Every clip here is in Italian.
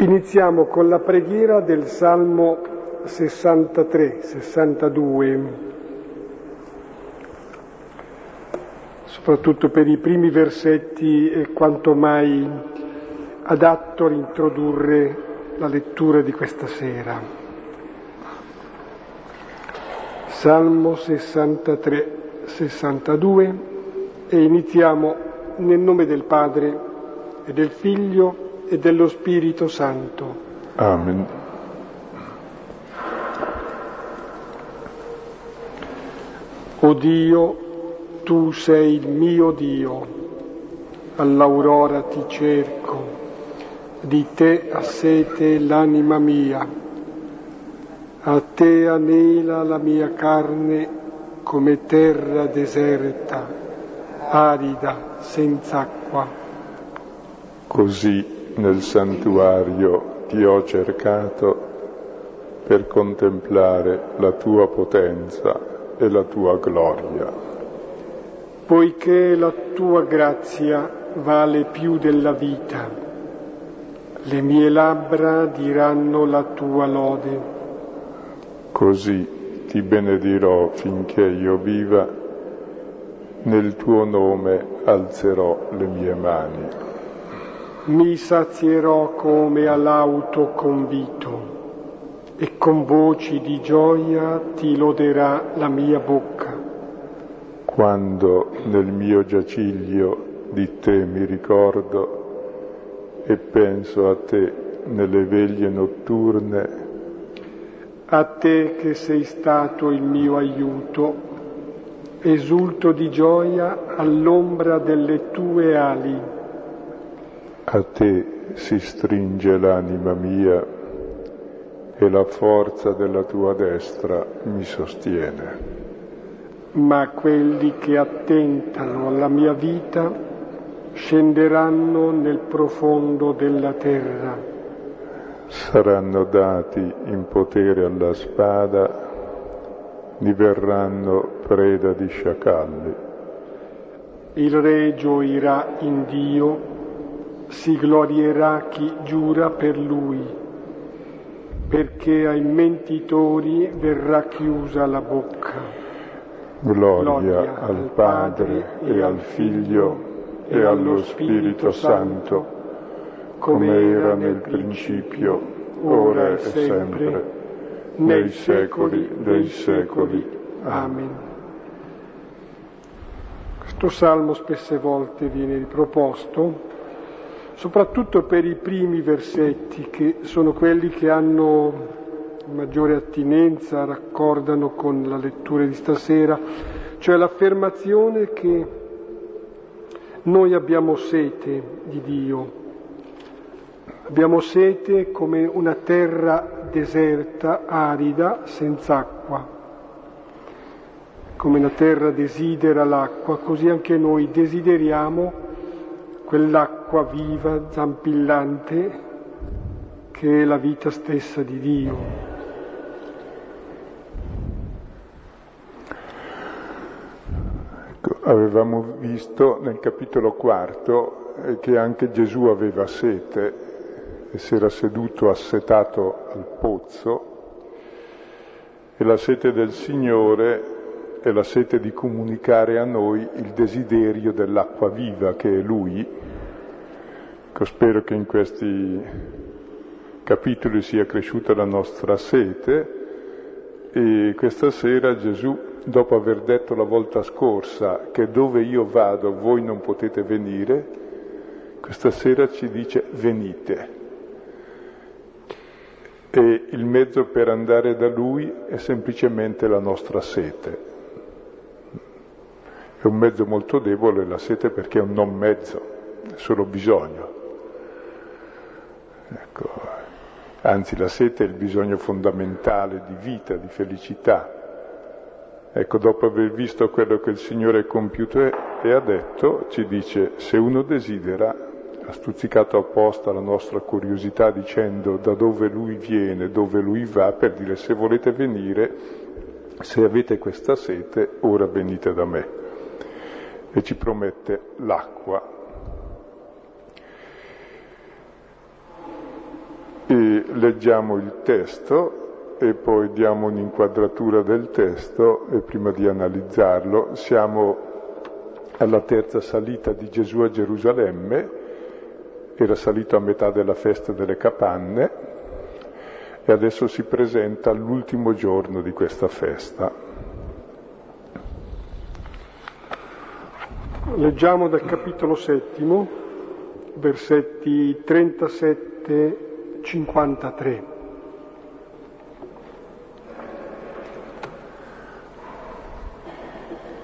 Iniziamo con la preghiera del Salmo 63, 62, soprattutto per i primi versetti è quanto mai adatto a introdurre la lettura di questa sera. Salmo 63, 62 e iniziamo nel nome del Padre e del Figlio e dello Spirito Santo. Amen. O Dio, tu sei il mio Dio, all'aurora ti cerco, di te ha sete l'anima mia, a te anela la mia carne come terra deserta, arida, senza acqua. Così nel santuario ti ho cercato per contemplare la tua potenza e la tua gloria. Poiché la tua grazia vale più della vita, le mie labbra diranno la tua lode. Così ti benedirò finché io viva, nel tuo nome alzerò le mie mani mi sazierò come all'auto convito e con voci di gioia ti loderà la mia bocca. Quando nel mio giaciglio di te mi ricordo e penso a te nelle veglie notturne, a te che sei stato il mio aiuto, esulto di gioia all'ombra delle tue ali a te si stringe l'anima mia e la forza della tua destra mi sostiene. Ma quelli che attentano alla mia vita scenderanno nel profondo della terra. Saranno dati in potere alla spada, diverranno preda di sciacalli. Il re gioirà in Dio si glorierà chi giura per lui, perché ai mentitori verrà chiusa la bocca. Gloria, Gloria al Padre e al Figlio e allo Spirito Santo, come era nel principio, ora e sempre, nei secoli dei secoli. Amen. Questo salmo spesse volte viene riproposto soprattutto per i primi versetti, che sono quelli che hanno maggiore attinenza, raccordano con la lettura di stasera, cioè l'affermazione che noi abbiamo sete di Dio, abbiamo sete come una terra deserta, arida, senza acqua. Come una terra desidera l'acqua, così anche noi desideriamo quell'acqua viva, zampillante, che è la vita stessa di Dio. Ecco, avevamo visto nel capitolo quarto eh, che anche Gesù aveva sete e si era seduto assetato al pozzo e la sete del Signore è la sete di comunicare a noi il desiderio dell'acqua viva che è Lui. Ecco, spero che in questi capitoli sia cresciuta la nostra sete e questa sera Gesù, dopo aver detto la volta scorsa che dove io vado voi non potete venire, questa sera ci dice venite. E il mezzo per andare da Lui è semplicemente la nostra sete. È un mezzo molto debole la sete perché è un non mezzo, è solo bisogno. Ecco. Anzi, la sete è il bisogno fondamentale di vita, di felicità. Ecco, dopo aver visto quello che il Signore ha compiuto e ha detto, ci dice, se uno desidera, ha stuzzicato apposta la nostra curiosità dicendo da dove Lui viene, dove Lui va, per dire se volete venire, se avete questa sete, ora venite da me e ci promette l'acqua. E leggiamo il testo e poi diamo un'inquadratura del testo e prima di analizzarlo siamo alla terza salita di Gesù a Gerusalemme, era salito a metà della festa delle capanne e adesso si presenta all'ultimo giorno di questa festa. Leggiamo dal capitolo settimo, versetti 37-53.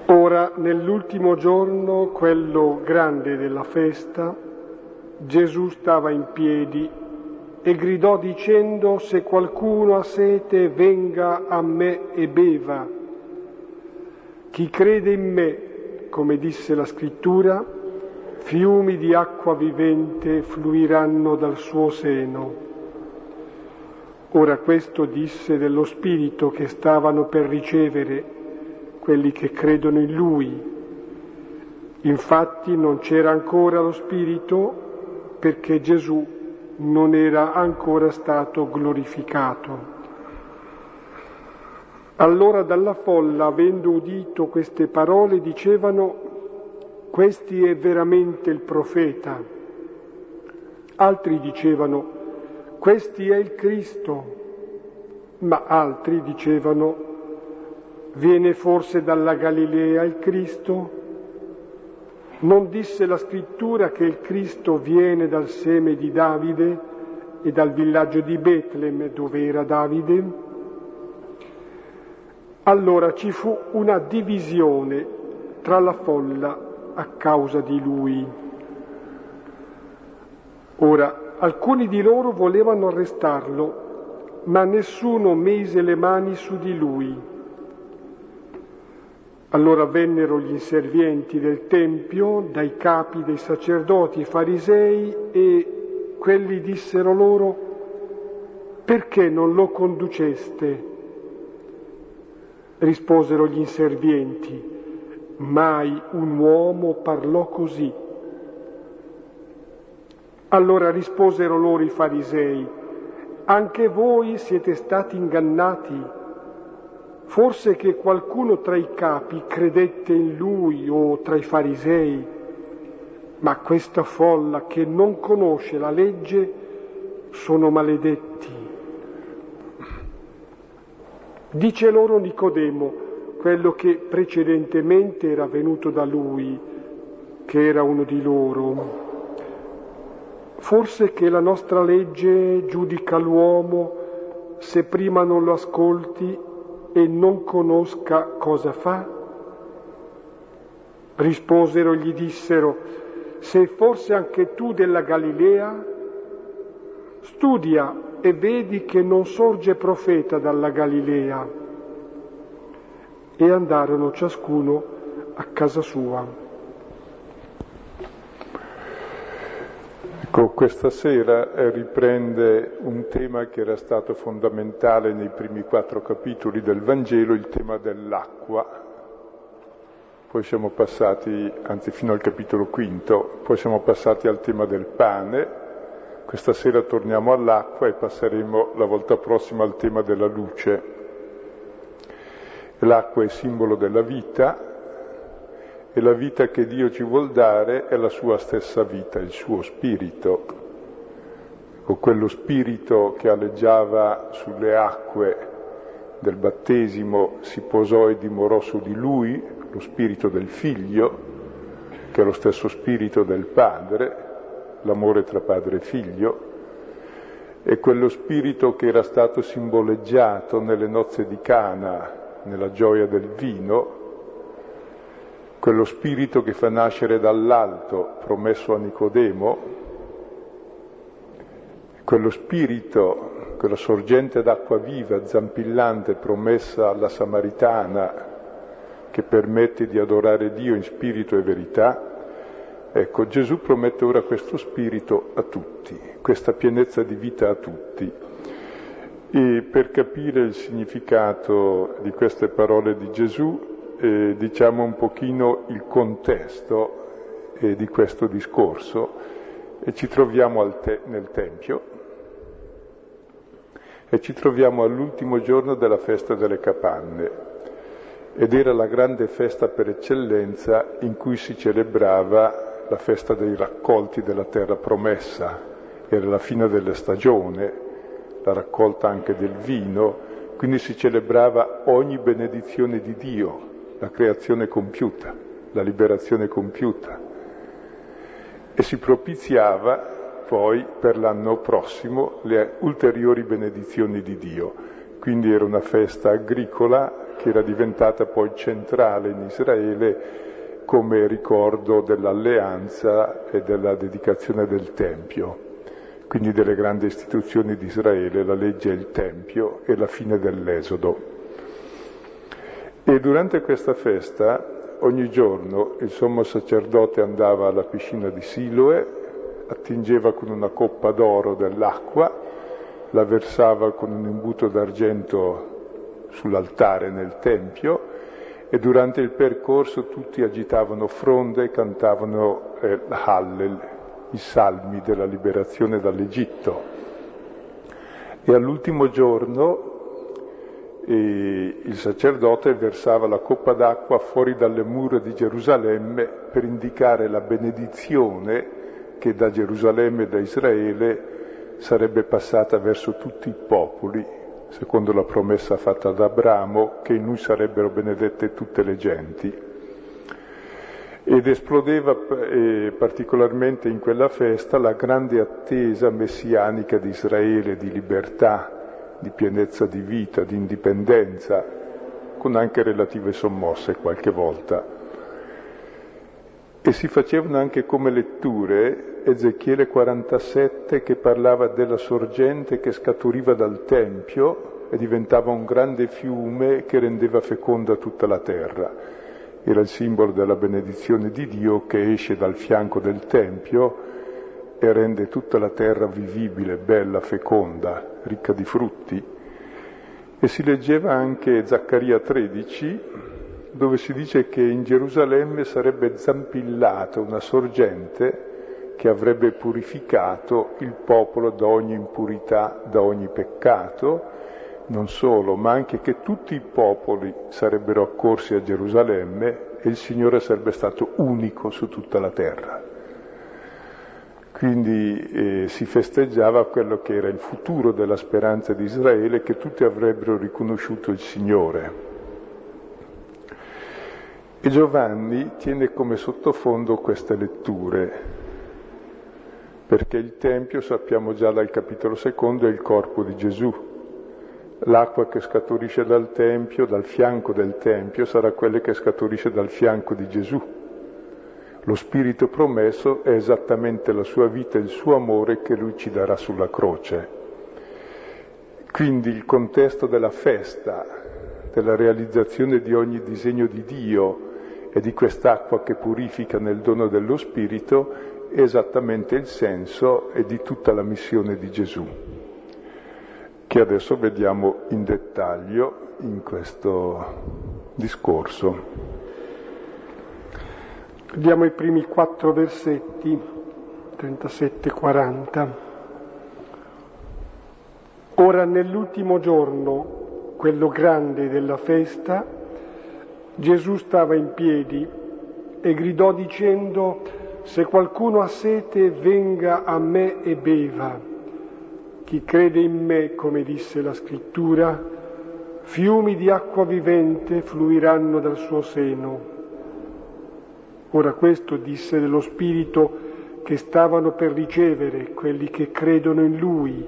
Ora, nell'ultimo giorno, quello grande della festa, Gesù stava in piedi e gridò dicendo, se qualcuno ha sete, venga a me e beva. Chi crede in me, come disse la scrittura, fiumi di acqua vivente fluiranno dal suo seno. Ora questo disse dello Spirito che stavano per ricevere quelli che credono in Lui. Infatti non c'era ancora lo Spirito perché Gesù non era ancora stato glorificato. Allora dalla folla, avendo udito queste parole, dicevano, questi è veramente il profeta. Altri dicevano, questi è il Cristo. Ma altri dicevano, viene forse dalla Galilea il Cristo? Non disse la scrittura che il Cristo viene dal seme di Davide e dal villaggio di Betlem dove era Davide? Allora ci fu una divisione tra la folla a causa di lui. Ora, alcuni di loro volevano arrestarlo, ma nessuno mise le mani su di lui. Allora vennero gli inservienti del Tempio, dai capi dei sacerdoti farisei, e quelli dissero loro, perché non lo conduceste? Risposero gli inservienti, mai un uomo parlò così. Allora risposero loro i farisei, anche voi siete stati ingannati. Forse che qualcuno tra i capi credette in lui o tra i farisei, ma questa folla che non conosce la legge sono maledetti. Dice loro Nicodemo, quello che precedentemente era venuto da lui, che era uno di loro. Forse che la nostra legge giudica l'uomo se prima non lo ascolti e non conosca cosa fa? Risposero e gli dissero, sei forse anche tu della Galilea? Studia e vedi che non sorge profeta dalla Galilea. E andarono ciascuno a casa sua. Ecco, questa sera eh, riprende un tema che era stato fondamentale nei primi quattro capitoli del Vangelo, il tema dell'acqua. Poi siamo passati, anzi fino al capitolo quinto, poi siamo passati al tema del pane, questa sera torniamo all'acqua e passeremo la volta prossima al tema della luce. L'acqua è simbolo della vita e la vita che Dio ci vuol dare è la sua stessa vita, il suo spirito. O quello spirito che aleggiava sulle acque del battesimo si posò e dimorò su di lui, lo spirito del figlio, che è lo stesso spirito del padre, l'amore tra padre e figlio, e quello spirito che era stato simboleggiato nelle nozze di Cana, nella gioia del vino, quello spirito che fa nascere dall'alto, promesso a Nicodemo, quello spirito, quella sorgente d'acqua viva, zampillante, promessa alla Samaritana, che permette di adorare Dio in spirito e verità, Ecco, Gesù promette ora questo spirito a tutti, questa pienezza di vita a tutti. E per capire il significato di queste parole di Gesù, eh, diciamo un pochino il contesto eh, di questo discorso e ci troviamo te- nel Tempio. E ci troviamo all'ultimo giorno della festa delle capanne ed era la grande festa per eccellenza in cui si celebrava la festa dei raccolti della terra promessa, era la fine della stagione, la raccolta anche del vino, quindi si celebrava ogni benedizione di Dio, la creazione compiuta, la liberazione compiuta e si propiziava poi per l'anno prossimo le ulteriori benedizioni di Dio. Quindi era una festa agricola che era diventata poi centrale in Israele come ricordo dell'alleanza e della dedicazione del Tempio, quindi delle grandi istituzioni di Israele, la legge e il Tempio e la fine dell'Esodo. E durante questa festa ogni giorno il sommo sacerdote andava alla piscina di Siloe, attingeva con una coppa d'oro dell'acqua, la versava con un imbuto d'argento sull'altare nel Tempio e durante il percorso tutti agitavano fronde e cantavano eh, Hallel, i salmi della liberazione dall'Egitto. E all'ultimo giorno eh, il sacerdote versava la coppa d'acqua fuori dalle mura di Gerusalemme per indicare la benedizione che da Gerusalemme e da Israele sarebbe passata verso tutti i popoli secondo la promessa fatta ad Abramo, che in lui sarebbero benedette tutte le genti. Ed esplodeva eh, particolarmente in quella festa la grande attesa messianica di Israele di libertà, di pienezza di vita, di indipendenza, con anche relative sommosse qualche volta. E si facevano anche come letture Ezechiele 47 che parlava della sorgente che scaturiva dal Tempio e diventava un grande fiume che rendeva feconda tutta la terra. Era il simbolo della benedizione di Dio che esce dal fianco del Tempio e rende tutta la terra vivibile, bella, feconda, ricca di frutti. E si leggeva anche Zaccaria 13, dove si dice che in Gerusalemme sarebbe zampillata una sorgente che avrebbe purificato il popolo da ogni impurità, da ogni peccato, non solo, ma anche che tutti i popoli sarebbero accorsi a Gerusalemme e il Signore sarebbe stato unico su tutta la terra. Quindi eh, si festeggiava quello che era il futuro della speranza di Israele, che tutti avrebbero riconosciuto il Signore. E Giovanni tiene come sottofondo queste letture, perché il Tempio, sappiamo già dal capitolo secondo, è il corpo di Gesù. L'acqua che scaturisce dal Tempio, dal fianco del Tempio, sarà quella che scaturisce dal fianco di Gesù. Lo Spirito promesso è esattamente la sua vita e il suo amore che lui ci darà sulla croce. Quindi il contesto della festa, della realizzazione di ogni disegno di Dio, e di quest'acqua che purifica nel dono dello Spirito esattamente il senso e di tutta la missione di Gesù, che adesso vediamo in dettaglio in questo discorso. Vediamo i primi quattro versetti, 37-40. Ora nell'ultimo giorno, quello grande della festa, Gesù stava in piedi e gridò dicendo, se qualcuno ha sete venga a me e beva. Chi crede in me, come disse la scrittura, fiumi di acqua vivente fluiranno dal suo seno. Ora questo disse dello Spirito che stavano per ricevere quelli che credono in Lui.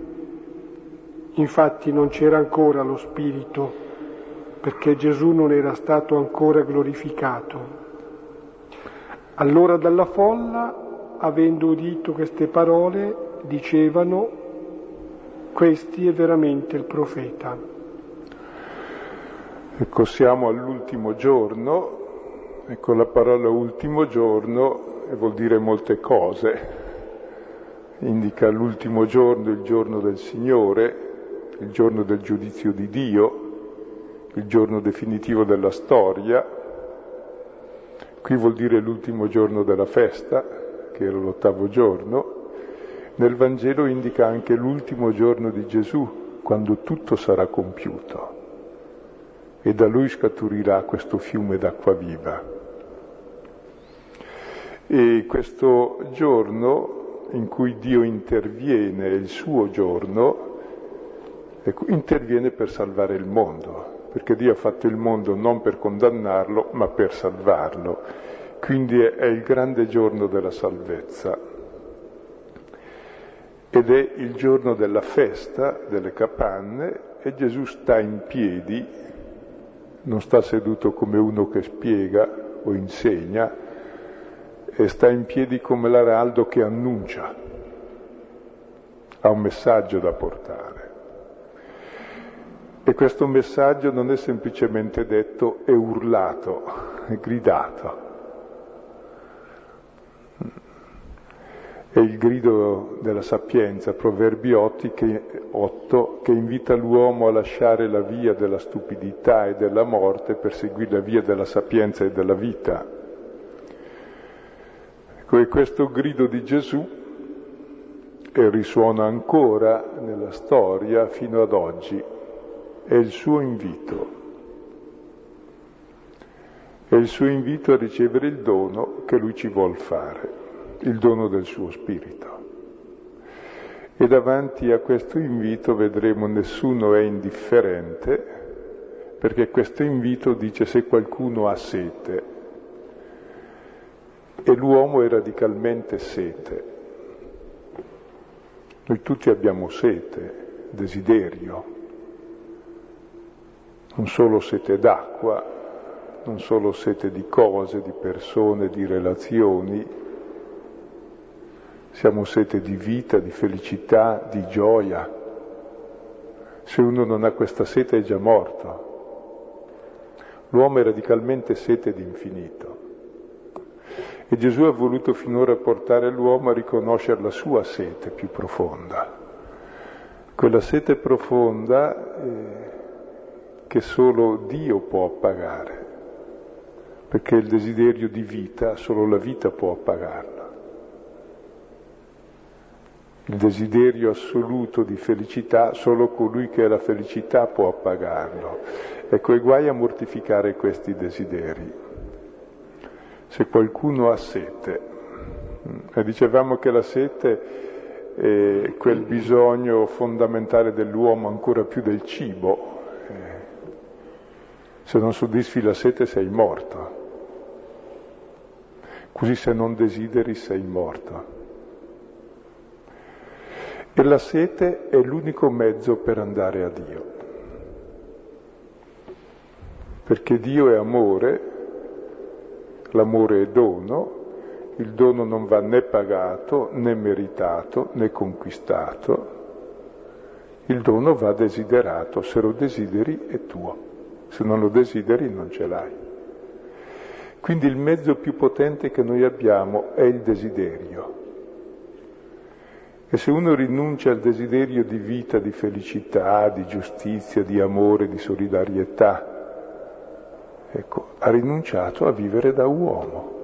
Infatti non c'era ancora lo Spirito perché Gesù non era stato ancora glorificato. Allora dalla folla, avendo udito queste parole, dicevano, questi è veramente il profeta. Ecco, siamo all'ultimo giorno, ecco la parola ultimo giorno vuol dire molte cose, indica l'ultimo giorno, il giorno del Signore, il giorno del giudizio di Dio, il giorno definitivo della storia, qui vuol dire l'ultimo giorno della festa, che era l'ottavo giorno, nel Vangelo indica anche l'ultimo giorno di Gesù, quando tutto sarà compiuto. E da lui scaturirà questo fiume d'acqua viva. E questo giorno in cui Dio interviene, il suo giorno, ecco, interviene per salvare il mondo, perché Dio ha fatto il mondo non per condannarlo, ma per salvarlo. Quindi è, il grande giorno della salvezza. Ed è il giorno della festa delle capanne e Gesù sta in piedi non sta seduto come uno che spiega o insegna, e sta in piedi come l'araldo che annuncia, ha un messaggio da portare. E questo messaggio non è semplicemente detto, è urlato, è gridato. È il grido della sapienza, Proverbi 8 che, 8, che invita l'uomo a lasciare la via della stupidità e della morte per seguire la via della sapienza e della vita. Ecco, e questo grido di Gesù e risuona ancora nella storia fino ad oggi, è il suo invito. È il suo invito a ricevere il dono che lui ci vuol fare il dono del suo spirito. E davanti a questo invito vedremo nessuno è indifferente, perché questo invito dice se qualcuno ha sete, e l'uomo è radicalmente sete. Noi tutti abbiamo sete, desiderio, non solo sete d'acqua, non solo sete di cose, di persone, di relazioni, siamo sete di vita, di felicità, di gioia. Se uno non ha questa sete è già morto. L'uomo è radicalmente sete di infinito. E Gesù ha voluto finora portare l'uomo a riconoscere la sua sete più profonda. Quella sete profonda eh, che solo Dio può appagare, perché il desiderio di vita solo la vita può appagarlo il desiderio assoluto di felicità, solo colui che ha la felicità può appagarlo. Ecco, e guai a mortificare questi desideri. Se qualcuno ha sete, e dicevamo che la sete è quel bisogno fondamentale dell'uomo ancora più del cibo. Se non soddisfi la sete sei morto. Così se non desideri sei morto. E la sete è l'unico mezzo per andare a Dio. Perché Dio è amore, l'amore è dono, il dono non va né pagato, né meritato, né conquistato, il dono va desiderato, se lo desideri è tuo, se non lo desideri non ce l'hai. Quindi il mezzo più potente che noi abbiamo è il desiderio. E se uno rinuncia al desiderio di vita, di felicità, di giustizia, di amore, di solidarietà, ecco, ha rinunciato a vivere da uomo.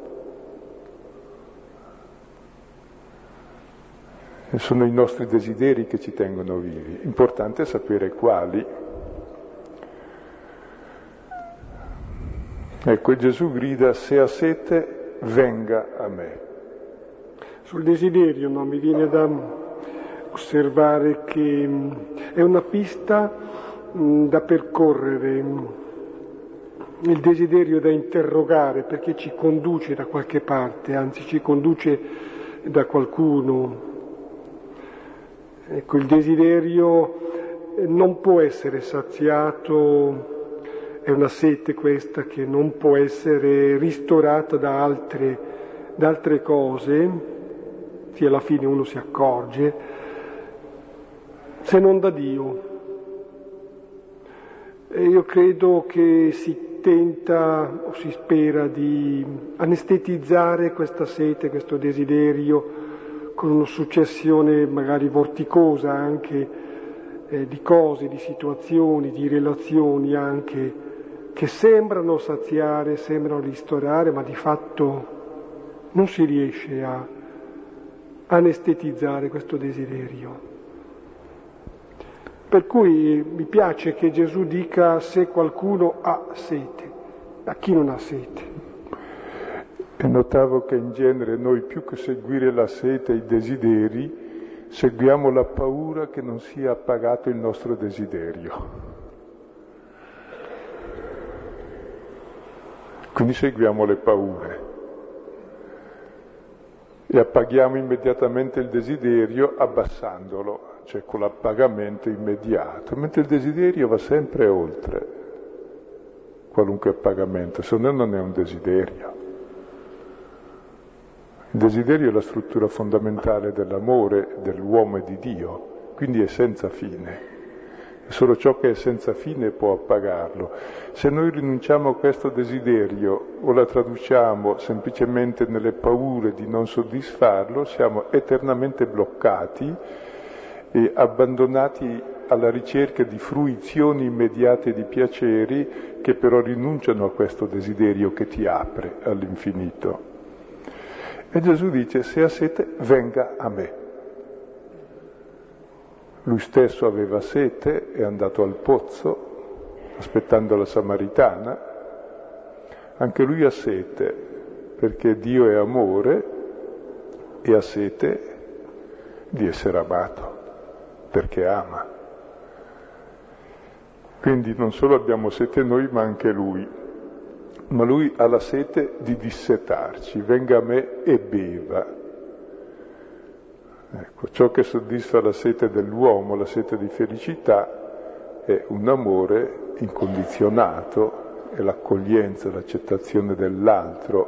E sono i nostri desideri che ci tengono vivi. Importante sapere quali. Ecco, Gesù grida, se ha sete, venga a me. Sul desiderio no, mi viene da osservare che mm, è una pista mm, da percorrere, mm, il desiderio da interrogare perché ci conduce da qualche parte, anzi ci conduce da qualcuno. Ecco, il desiderio eh, non può essere saziato, è una sete questa che non può essere ristorata da altre, da altre cose, sì, alla fine uno si accorge, se non da Dio. E io credo che si tenta o si spera di anestetizzare questa sete, questo desiderio, con una successione magari vorticosa anche eh, di cose, di situazioni, di relazioni anche che sembrano saziare, sembrano ristorare, ma di fatto non si riesce a anestetizzare questo desiderio. per cui mi piace che Gesù dica se qualcuno ha sete, a chi non ha sete. E notavo che in genere noi più che seguire la sete e i desideri, seguiamo la paura che non sia appagato il nostro desiderio. Quindi seguiamo le paure e appaghiamo immediatamente il desiderio abbassandolo, cioè con l'appagamento immediato, mentre il desiderio va sempre oltre qualunque appagamento, se no non è un desiderio. Il desiderio è la struttura fondamentale dell'amore dell'uomo e di Dio, quindi è senza fine. Solo ciò che è senza fine può appagarlo. Se noi rinunciamo a questo desiderio o la traduciamo semplicemente nelle paure di non soddisfarlo, siamo eternamente bloccati e abbandonati alla ricerca di fruizioni immediate di piaceri che però rinunciano a questo desiderio che ti apre all'infinito. E Gesù dice, se ha sete, venga a me. Lui stesso aveva sete, è andato al pozzo, aspettando la Samaritana. Anche lui ha sete, perché Dio è amore e ha sete di essere amato, perché ama. Quindi non solo abbiamo sete noi, ma anche lui. Ma lui ha la sete di dissetarci, venga a me e beva, Ecco, ciò che soddisfa la sete dell'uomo, la sete di felicità, è un amore incondizionato, è l'accoglienza, l'accettazione dell'altro.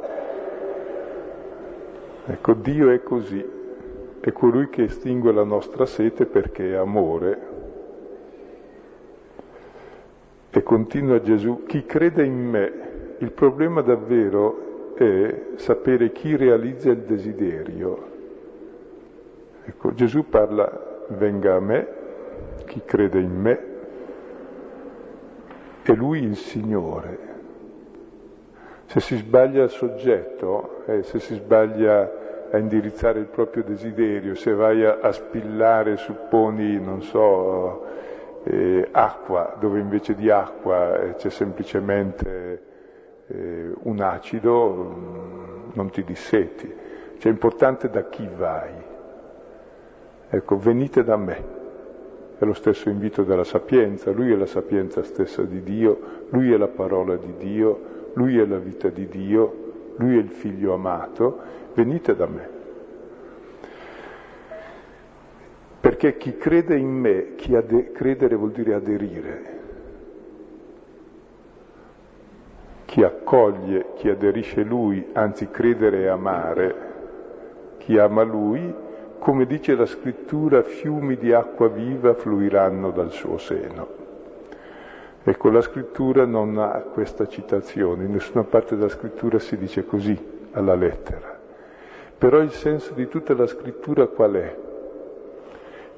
Ecco, Dio è così, è colui che estingue la nostra sete perché è amore. E continua Gesù, chi crede in me, il problema davvero è sapere chi realizza il desiderio, Ecco, Gesù parla, venga a me, chi crede in me, è lui il Signore. Se si sbaglia il soggetto, eh, se si sbaglia a indirizzare il proprio desiderio, se vai a, a spillare, supponi, non so, eh, acqua, dove invece di acqua eh, c'è semplicemente eh, un acido, mm, non ti disseti. Cioè è importante da chi vai. Ecco, venite da me. È lo stesso invito della sapienza, lui è la sapienza stessa di Dio, lui è la parola di Dio, lui è la vita di Dio, lui è il figlio amato, venite da me. Perché chi crede in me, chi ade- credere vuol dire aderire, chi accoglie, chi aderisce lui, anzi credere e amare, chi ama lui, come dice la scrittura, fiumi di acqua viva fluiranno dal suo seno. Ecco, la scrittura non ha questa citazione, in nessuna parte della scrittura si dice così alla lettera. Però il senso di tutta la scrittura qual è?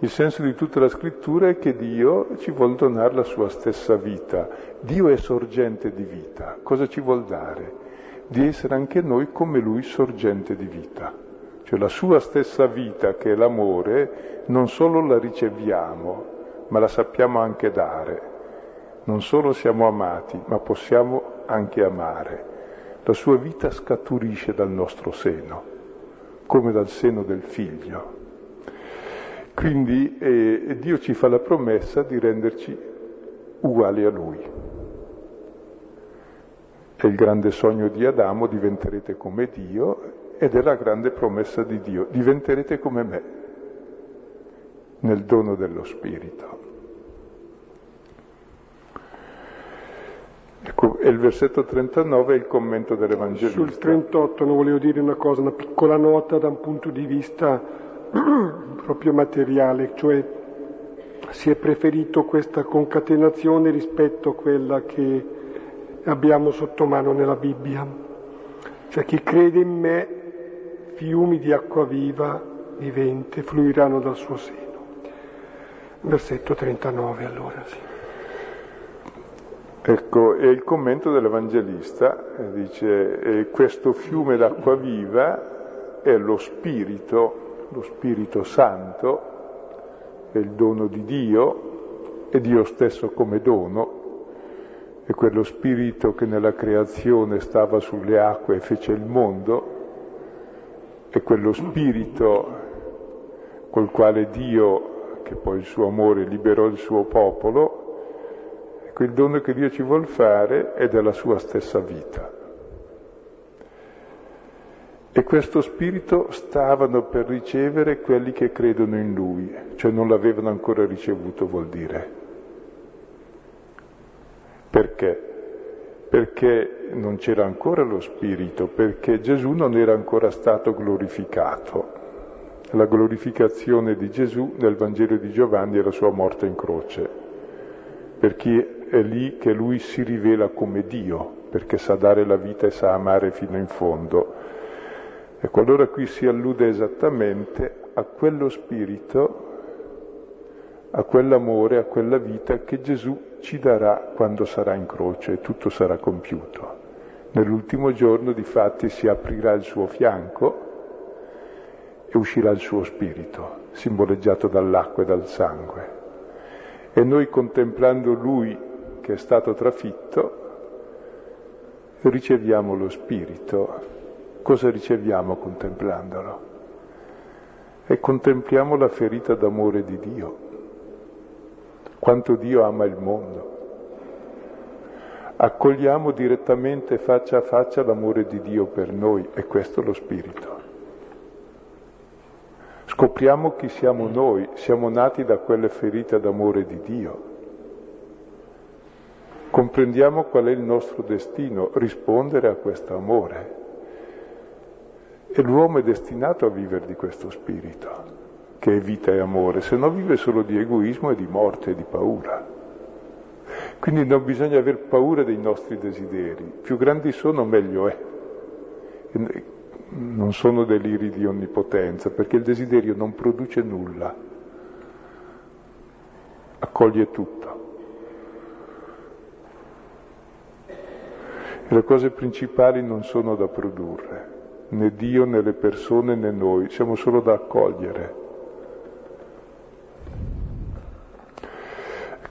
Il senso di tutta la scrittura è che Dio ci vuol donare la sua stessa vita. Dio è sorgente di vita. Cosa ci vuol dare? Di essere anche noi come Lui sorgente di vita. Cioè la sua stessa vita, che è l'amore, non solo la riceviamo, ma la sappiamo anche dare. Non solo siamo amati, ma possiamo anche amare. La sua vita scaturisce dal nostro seno, come dal seno del figlio. Quindi eh, Dio ci fa la promessa di renderci uguali a Lui. È il grande sogno di Adamo, diventerete come Dio, ed è la grande promessa di Dio, diventerete come me nel dono dello Spirito. Ecco, e il versetto 39 è il commento dell'Evangelista. Sul 38 non volevo dire una cosa, una piccola nota da un punto di vista proprio materiale, cioè si è preferito questa concatenazione rispetto a quella che abbiamo sotto mano nella Bibbia. Cioè chi crede in me fiumi di acqua viva, vivente, fluiranno dal suo seno. Versetto 39 allora, sì. Ecco, e il commento dell'Evangelista eh, dice, questo fiume d'acqua viva è lo Spirito, lo Spirito Santo, è il dono di Dio, e Dio stesso come dono, e quello spirito che nella creazione stava sulle acque e fece il mondo, e quello spirito col quale Dio, che poi il suo amore liberò il suo popolo, quel dono che Dio ci vuol fare è della sua stessa vita. E questo spirito stavano per ricevere quelli che credono in lui, cioè non l'avevano ancora ricevuto vuol dire. Perché? Perché non c'era ancora lo Spirito, perché Gesù non era ancora stato glorificato. La glorificazione di Gesù nel Vangelo di Giovanni è la sua morte in croce, perché è lì che lui si rivela come Dio, perché sa dare la vita e sa amare fino in fondo. Ecco, allora qui si allude esattamente a quello spirito, a quell'amore, a quella vita che Gesù ci darà quando sarà in croce e tutto sarà compiuto. Nell'ultimo giorno di fatti si aprirà il suo fianco e uscirà il suo spirito, simboleggiato dall'acqua e dal sangue. E noi contemplando lui che è stato trafitto, riceviamo lo spirito. Cosa riceviamo contemplandolo? E contempliamo la ferita d'amore di Dio quanto Dio ama il mondo. Accogliamo direttamente faccia a faccia l'amore di Dio per noi e questo è lo Spirito. Scopriamo chi siamo noi, siamo nati da quelle ferite d'amore di Dio. Comprendiamo qual è il nostro destino, rispondere a questo amore. E l'uomo è destinato a vivere di questo spirito che è vita e amore, se no vive solo di egoismo e di morte e di paura. Quindi non bisogna aver paura dei nostri desideri, più grandi sono meglio è. Non sono deliri di onnipotenza, perché il desiderio non produce nulla, accoglie tutto. E le cose principali non sono da produrre, né Dio né le persone né noi, siamo solo da accogliere.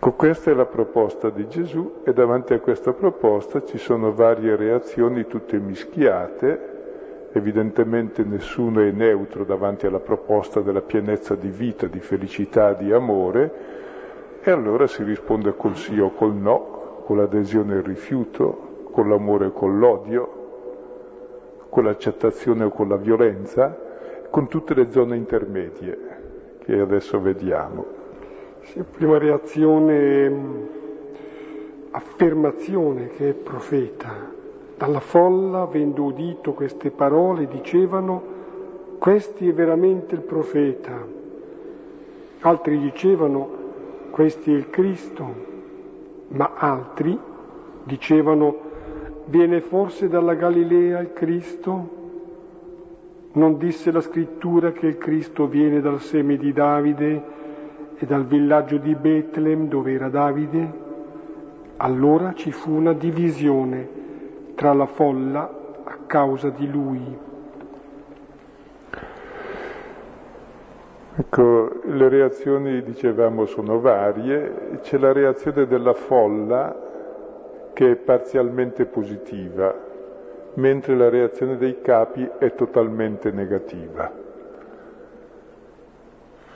Ecco, questa è la proposta di Gesù e davanti a questa proposta ci sono varie reazioni tutte mischiate, evidentemente nessuno è neutro davanti alla proposta della pienezza di vita, di felicità, di amore, e allora si risponde col sì o col no, con l'adesione e il rifiuto, con l'amore o con l'odio, con l'accettazione o con la violenza, con tutte le zone intermedie che adesso vediamo. Prima reazione, affermazione che è profeta. Dalla folla, avendo udito queste parole, dicevano, questi è veramente il profeta. Altri dicevano, questi è il Cristo, ma altri dicevano, viene forse dalla Galilea il Cristo? Non disse la scrittura che il Cristo viene dal seme di Davide? E dal villaggio di Betlem dove era Davide, allora ci fu una divisione tra la folla a causa di lui. Ecco, le reazioni, dicevamo, sono varie. C'è la reazione della folla che è parzialmente positiva, mentre la reazione dei capi è totalmente negativa.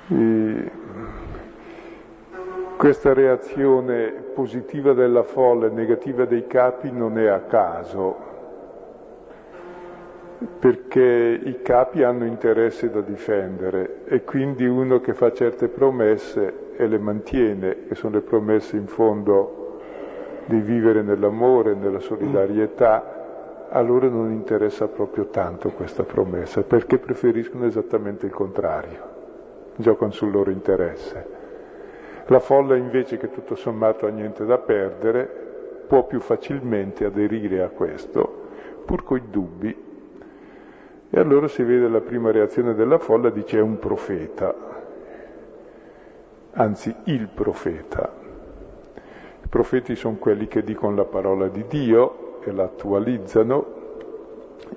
E questa reazione positiva della folla e negativa dei capi non è a caso, perché i capi hanno interesse da difendere e quindi uno che fa certe promesse e le mantiene, che sono le promesse in fondo di vivere nell'amore, nella solidarietà, a loro non interessa proprio tanto questa promessa, perché preferiscono esattamente il contrario, giocano sul loro interesse. La folla invece che tutto sommato ha niente da perdere può più facilmente aderire a questo, pur coi dubbi. E allora si vede la prima reazione della folla, dice è un profeta, anzi il profeta. I profeti sono quelli che dicono la parola di Dio e la attualizzano,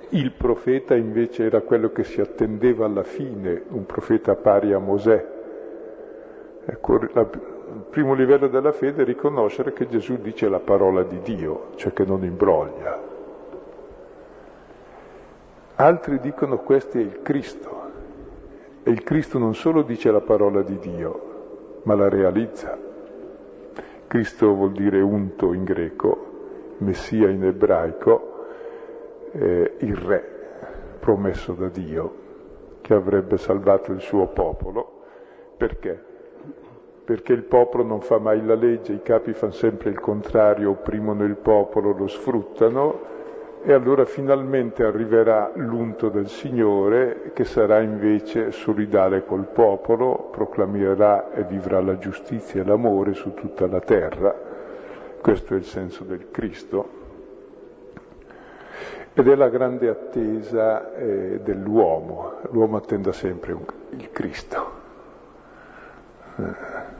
il profeta invece era quello che si attendeva alla fine, un profeta pari a Mosè, Ecco, la primo livello della fede è riconoscere che Gesù dice la parola di Dio, cioè che non imbroglia. Altri dicono questo è il Cristo. E il Cristo non solo dice la parola di Dio, ma la realizza. Cristo vuol dire unto in greco, Messia in ebraico, eh, il Re promesso da Dio che avrebbe salvato il suo popolo. Perché? Perché il popolo non fa mai la legge, i capi fanno sempre il contrario, opprimono il popolo, lo sfruttano e allora finalmente arriverà l'unto del Signore che sarà invece solidale col popolo, proclamerà e vivrà la giustizia e l'amore su tutta la terra. Questo è il senso del Cristo. Ed è la grande attesa eh, dell'uomo. L'uomo attenda sempre un, il Cristo, eh,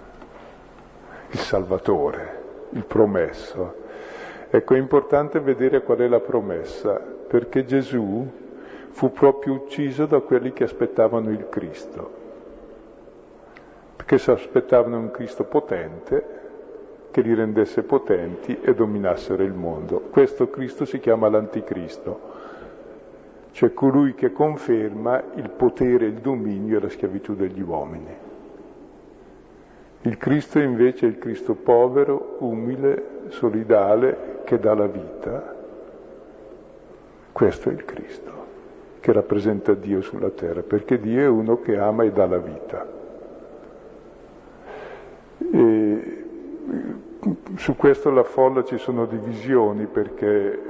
il Salvatore, il promesso. Ecco, è importante vedere qual è la promessa, perché Gesù fu proprio ucciso da quelli che aspettavano il Cristo, perché si aspettavano un Cristo potente che li rendesse potenti e dominassero il mondo. Questo Cristo si chiama l'Anticristo, cioè colui che conferma il potere, il dominio e la schiavitù degli uomini. Il Cristo invece è il Cristo povero, umile, solidale, che dà la vita, questo è il Cristo, che rappresenta Dio sulla terra, perché Dio è uno che ama e dà la vita. E su questo la folla ci sono divisioni perché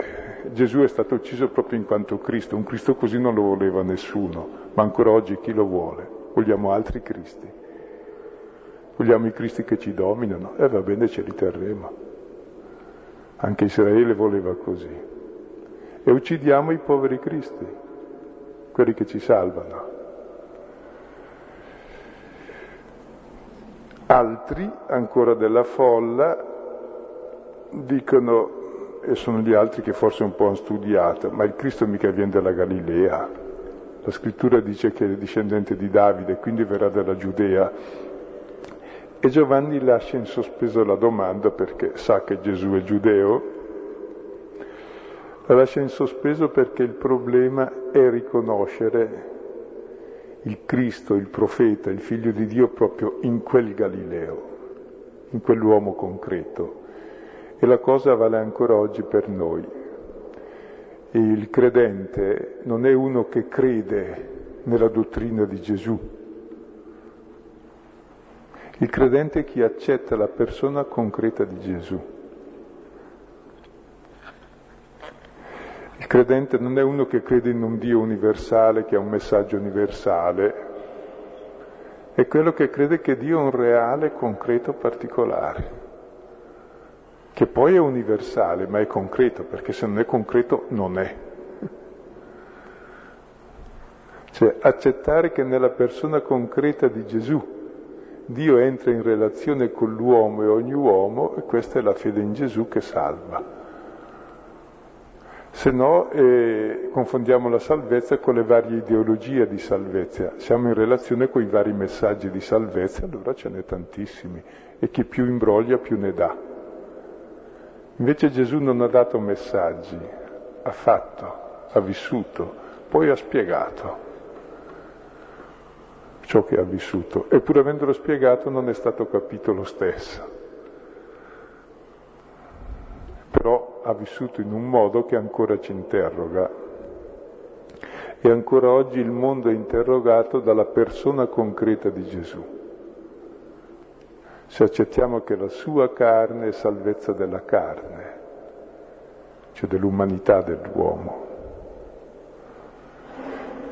Gesù è stato ucciso proprio in quanto Cristo, un Cristo così non lo voleva nessuno, ma ancora oggi chi lo vuole? Vogliamo altri Cristi, vogliamo i Cristi che ci dominano e eh, va bene ce li terremo. Anche Israele voleva così. E uccidiamo i poveri cristi, quelli che ci salvano. Altri, ancora della folla, dicono, e sono gli altri che forse un po' hanno studiato, ma il Cristo mica viene dalla Galilea. La scrittura dice che è discendente di Davide, quindi verrà dalla Giudea. E Giovanni lascia in sospeso la domanda perché sa che Gesù è giudeo, la lascia in sospeso perché il problema è riconoscere il Cristo, il profeta, il figlio di Dio proprio in quel Galileo, in quell'uomo concreto. E la cosa vale ancora oggi per noi. Il credente non è uno che crede nella dottrina di Gesù, il credente è chi accetta la persona concreta di Gesù. Il credente non è uno che crede in un Dio universale, che ha un messaggio universale, è quello che crede che Dio è un reale, concreto, particolare, che poi è universale, ma è concreto, perché se non è concreto non è. Cioè accettare che nella persona concreta di Gesù Dio entra in relazione con l'uomo e ogni uomo e questa è la fede in Gesù che salva. Se no eh, confondiamo la salvezza con le varie ideologie di salvezza. Siamo in relazione con i vari messaggi di salvezza, allora ce n'è tantissimi e chi più imbroglia più ne dà. Invece Gesù non ha dato messaggi, ha fatto, ha vissuto, poi ha spiegato ciò che ha vissuto, eppure avendolo spiegato non è stato capito lo stesso. Però ha vissuto in un modo che ancora ci interroga. E ancora oggi il mondo è interrogato dalla persona concreta di Gesù. Se accettiamo che la sua carne è salvezza della carne, cioè dell'umanità dell'uomo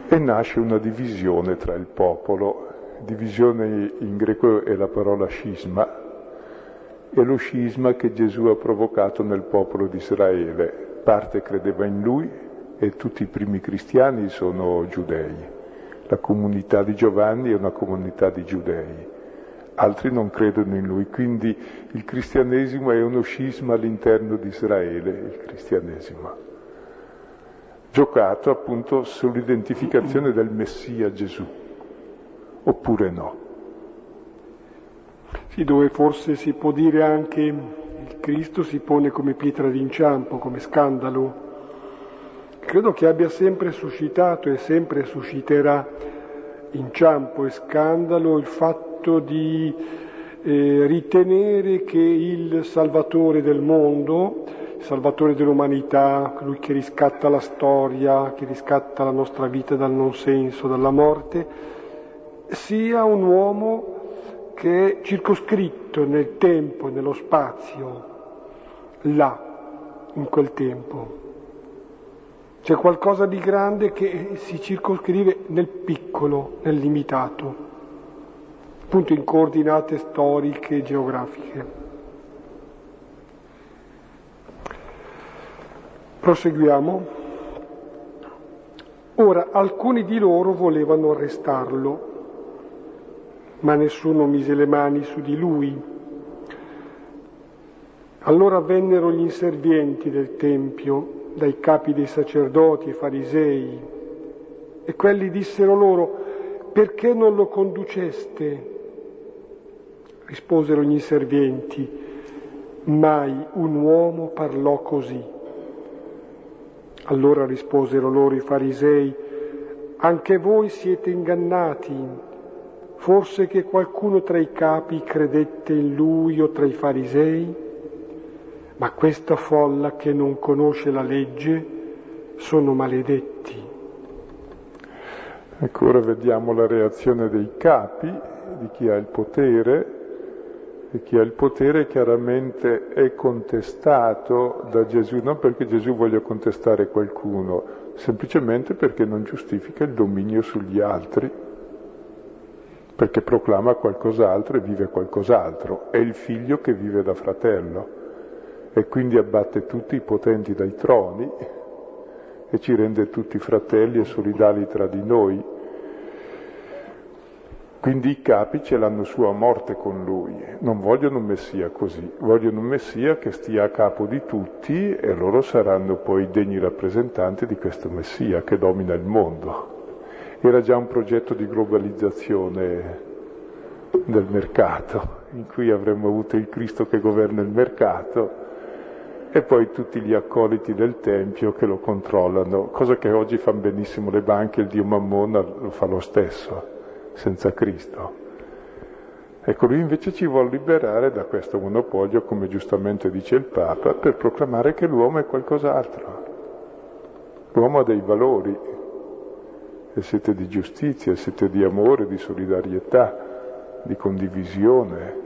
e nasce una divisione tra il popolo. Divisione in greco è la parola scisma, è lo scisma che Gesù ha provocato nel popolo di Israele. Parte credeva in lui e tutti i primi cristiani sono giudei. La comunità di Giovanni è una comunità di giudei, altri non credono in lui, quindi il cristianesimo è uno scisma all'interno di Israele, il cristianesimo giocato appunto sull'identificazione del Messia Gesù, oppure no. Sì, dove forse si può dire anche il Cristo si pone come pietra d'inciampo, come scandalo. Credo che abbia sempre suscitato e sempre susciterà inciampo e scandalo il fatto di eh, ritenere che il Salvatore del mondo, Salvatore dell'umanità, colui che riscatta la storia, che riscatta la nostra vita dal non senso, dalla morte, sia un uomo che è circoscritto nel tempo, nello spazio, là, in quel tempo. C'è qualcosa di grande che si circoscrive nel piccolo, nel limitato appunto in coordinate storiche e geografiche. Proseguiamo. Ora, alcuni di loro volevano arrestarlo, ma nessuno mise le mani su di lui. Allora vennero gli inservienti del Tempio, dai capi dei sacerdoti e farisei, e quelli dissero loro, perché non lo conduceste? Risposero gli inservienti, mai un uomo parlò così. Allora risposero loro i farisei, anche voi siete ingannati, forse che qualcuno tra i capi credette in lui o tra i farisei? Ma questa folla che non conosce la legge sono maledetti. Ecco, ora vediamo la reazione dei capi, di chi ha il potere, e chi ha il potere chiaramente è contestato da Gesù, non perché Gesù voglia contestare qualcuno, semplicemente perché non giustifica il dominio sugli altri, perché proclama qualcos'altro e vive qualcos'altro, è il figlio che vive da fratello e quindi abbatte tutti i potenti dai troni e ci rende tutti fratelli e solidali tra di noi quindi i capi ce l'hanno su a morte con lui, non vogliono un messia così, vogliono un messia che stia a capo di tutti e loro saranno poi degni rappresentanti di questo messia che domina il mondo. Era già un progetto di globalizzazione del mercato, in cui avremmo avuto il Cristo che governa il mercato e poi tutti gli accoliti del Tempio che lo controllano, cosa che oggi fanno benissimo le banche, il Dio Mammona lo fa lo stesso senza Cristo. Ecco, lui invece ci vuole liberare da questo monopolio, come giustamente dice il Papa, per proclamare che l'uomo è qualcos'altro. L'uomo ha dei valori, e siete di giustizia, siete di amore, di solidarietà, di condivisione.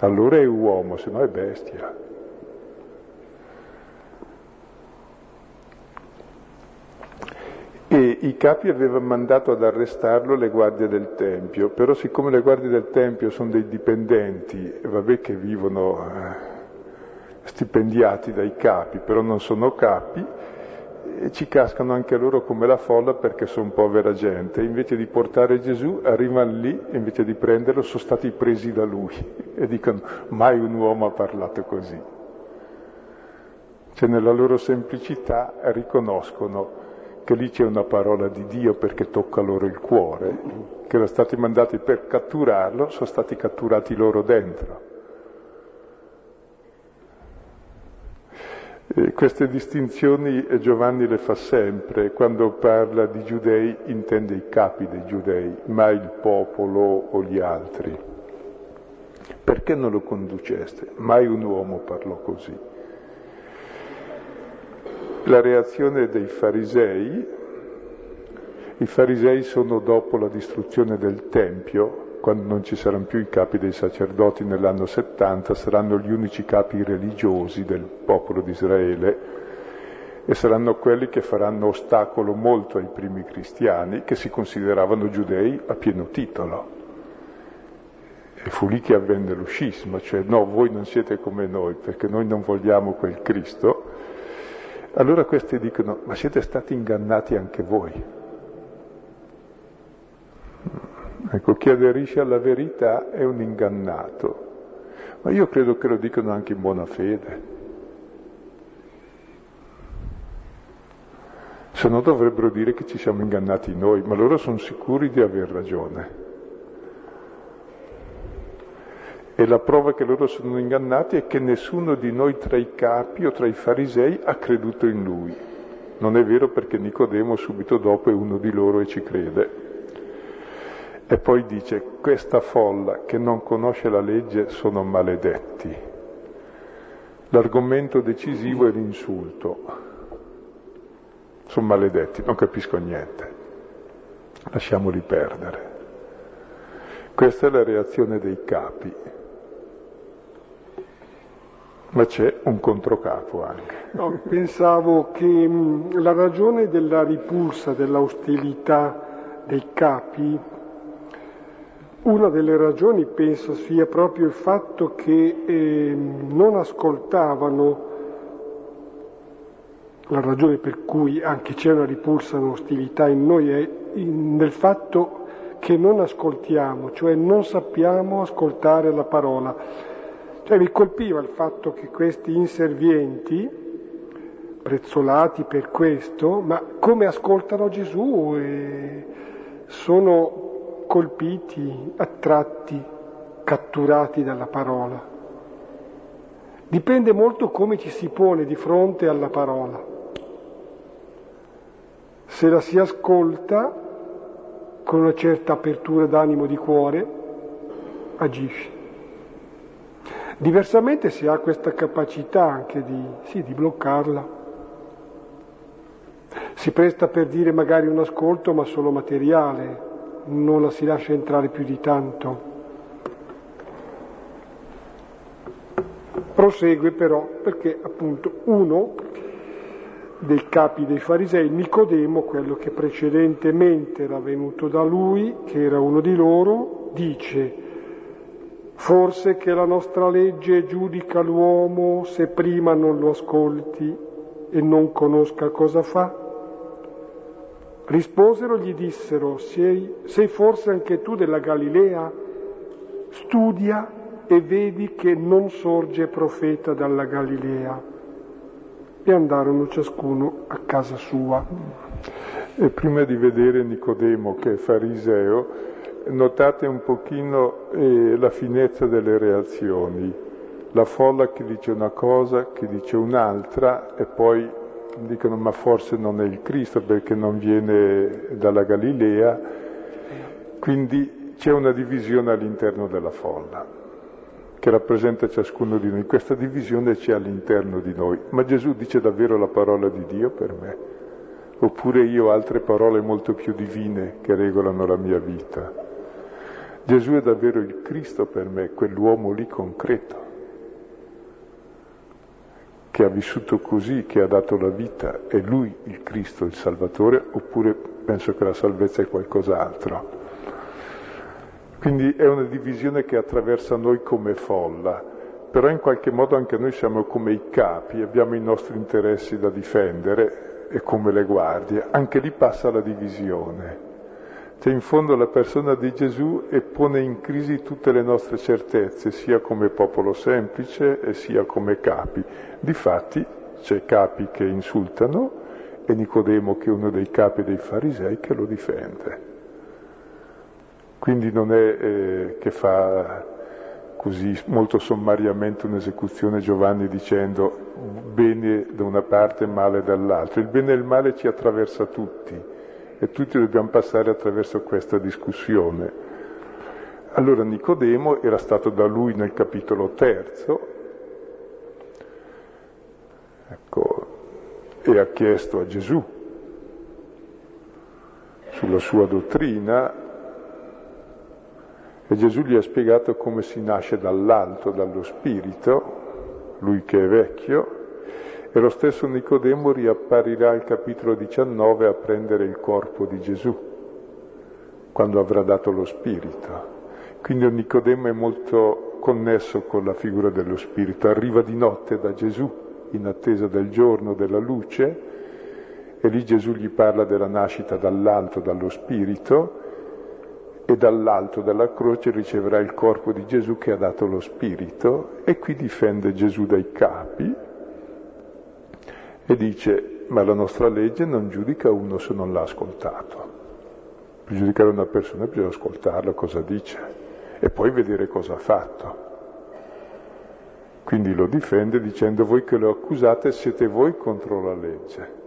Allora è uomo, se no è bestia. E i capi avevano mandato ad arrestarlo le guardie del Tempio, però siccome le guardie del Tempio sono dei dipendenti, vabbè che vivono eh, stipendiati dai capi, però non sono capi, e ci cascano anche loro come la folla perché sono povera gente. Invece di portare Gesù, arrivano lì, e invece di prenderlo, sono stati presi da lui e dicono mai un uomo ha parlato così. Cioè nella loro semplicità riconoscono che lì c'è una parola di Dio perché tocca loro il cuore, che erano stati mandati per catturarlo, sono stati catturati loro dentro. E queste distinzioni Giovanni le fa sempre, quando parla di giudei intende i capi dei giudei, mai il popolo o gli altri. Perché non lo conduceste? Mai un uomo parlò così la reazione dei farisei. I farisei sono dopo la distruzione del Tempio, quando non ci saranno più i capi dei sacerdoti nell'anno 70, saranno gli unici capi religiosi del popolo di Israele e saranno quelli che faranno ostacolo molto ai primi cristiani che si consideravano giudei a pieno titolo. E fu lì che avvenne lo scisma, cioè no, voi non siete come noi perché noi non vogliamo quel Cristo, allora questi dicono, ma siete stati ingannati anche voi. Ecco, chi aderisce alla verità è un ingannato, ma io credo che lo dicano anche in buona fede. Se no dovrebbero dire che ci siamo ingannati noi, ma loro sono sicuri di aver ragione. E la prova che loro sono ingannati è che nessuno di noi tra i capi o tra i farisei ha creduto in lui. Non è vero perché Nicodemo subito dopo è uno di loro e ci crede. E poi dice, questa folla che non conosce la legge sono maledetti. L'argomento decisivo è l'insulto. Sono maledetti, non capisco niente. Lasciamoli perdere. Questa è la reazione dei capi. Ma c'è un controcapo anche. No, pensavo che mh, la ragione della ripulsa, dell'ostilità dei capi una delle ragioni penso sia proprio il fatto che eh, non ascoltavano, la ragione per cui anche c'è una ripulsa, un'ostilità in noi è in, nel fatto che non ascoltiamo, cioè non sappiamo ascoltare la parola. Cioè mi colpiva il fatto che questi inservienti, prezzolati per questo, ma come ascoltano Gesù e sono colpiti, attratti, catturati dalla parola. Dipende molto come ci si pone di fronte alla parola. Se la si ascolta con una certa apertura d'animo di cuore, agisce. Diversamente si ha questa capacità anche di, sì, di bloccarla. Si presta per dire magari un ascolto ma solo materiale, non la si lascia entrare più di tanto. Prosegue però perché appunto uno dei capi dei farisei, Nicodemo, quello che precedentemente era venuto da lui, che era uno di loro, dice, forse che la nostra legge giudica l'uomo se prima non lo ascolti e non conosca cosa fa? Risposero, gli dissero, sei, sei forse anche tu della Galilea? Studia e vedi che non sorge profeta dalla Galilea. E andarono ciascuno a casa sua. E prima di vedere Nicodemo che è fariseo, notate un pochino eh, la finezza delle reazioni. La folla che dice una cosa, che dice un'altra e poi dicono ma forse non è il Cristo perché non viene dalla Galilea, quindi c'è una divisione all'interno della folla che rappresenta ciascuno di noi. Questa divisione c'è all'interno di noi, ma Gesù dice davvero la parola di Dio per me, oppure io ho altre parole molto più divine che regolano la mia vita. Gesù è davvero il Cristo per me, quell'uomo lì concreto che ha vissuto così, che ha dato la vita, è lui il Cristo, il Salvatore, oppure penso che la salvezza è qualcos'altro. Quindi è una divisione che attraversa noi come folla, però in qualche modo anche noi siamo come i capi, abbiamo i nostri interessi da difendere e come le guardie, anche lì passa la divisione. C'è in fondo la persona di Gesù e pone in crisi tutte le nostre certezze, sia come popolo semplice e sia come capi. Difatti c'è capi che insultano e Nicodemo, che è uno dei capi dei farisei, che lo difende. Quindi non è eh, che fa così molto sommariamente un'esecuzione Giovanni dicendo bene da una parte e male dall'altra. Il bene e il male ci attraversa tutti e tutti dobbiamo passare attraverso questa discussione. Allora Nicodemo era stato da lui nel capitolo terzo, ecco, e ha chiesto a Gesù sulla sua dottrina e Gesù gli ha spiegato come si nasce dall'alto, dallo spirito, lui che è vecchio, e lo stesso Nicodemo riapparirà al capitolo 19 a prendere il corpo di Gesù, quando avrà dato lo Spirito. Quindi Nicodemo è molto connesso con la figura dello Spirito, arriva di notte da Gesù in attesa del giorno della luce e lì Gesù gli parla della nascita dall'alto, dallo Spirito e dall'alto della croce riceverà il corpo di Gesù che ha dato lo Spirito e qui difende Gesù dai capi e dice ma la nostra legge non giudica uno se non l'ha ascoltato. Per giudicare una persona bisogna ascoltarla cosa dice e poi vedere cosa ha fatto. Quindi lo difende dicendo voi che lo accusate siete voi contro la legge.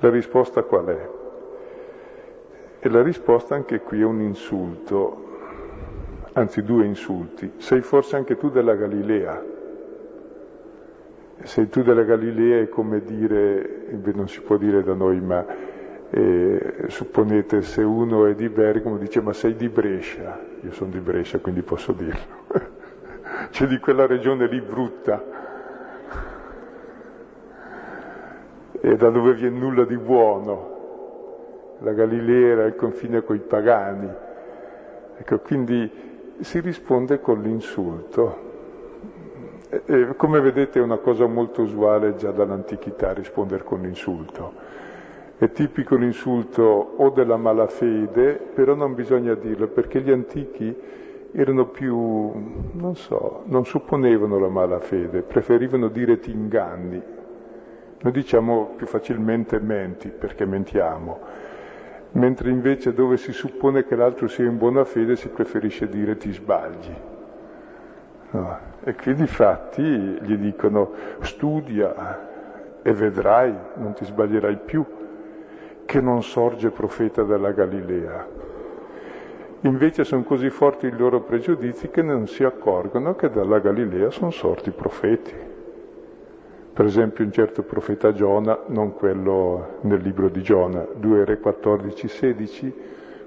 La risposta qual è? E la risposta anche qui è un insulto, anzi due insulti. Sei forse anche tu della Galilea. Sei tu della Galilea è come dire, non si può dire da noi, ma eh, supponete se uno è di Bergamo dice ma sei di Brescia, io sono di Brescia quindi posso dirlo, c'è di quella regione lì brutta. E da dove viene nulla di buono, la Galilea era il confine coi pagani, ecco quindi si risponde con l'insulto. E, come vedete è una cosa molto usuale già dall'antichità rispondere con l'insulto. È tipico l'insulto o della malafede, però non bisogna dirlo perché gli antichi erano più, non so, non supponevano la malafede, preferivano dire ti inganni. Noi diciamo più facilmente menti perché mentiamo, mentre invece dove si suppone che l'altro sia in buona fede si preferisce dire ti sbagli. No. E qui di fatti gli dicono studia e vedrai, non ti sbaglierai più che non sorge profeta dalla Galilea. Invece sono così forti i loro pregiudizi che non si accorgono che dalla Galilea sono sorti profeti. Per esempio un certo profeta Giona, non quello nel libro di Giona, 2 Re 14, 16,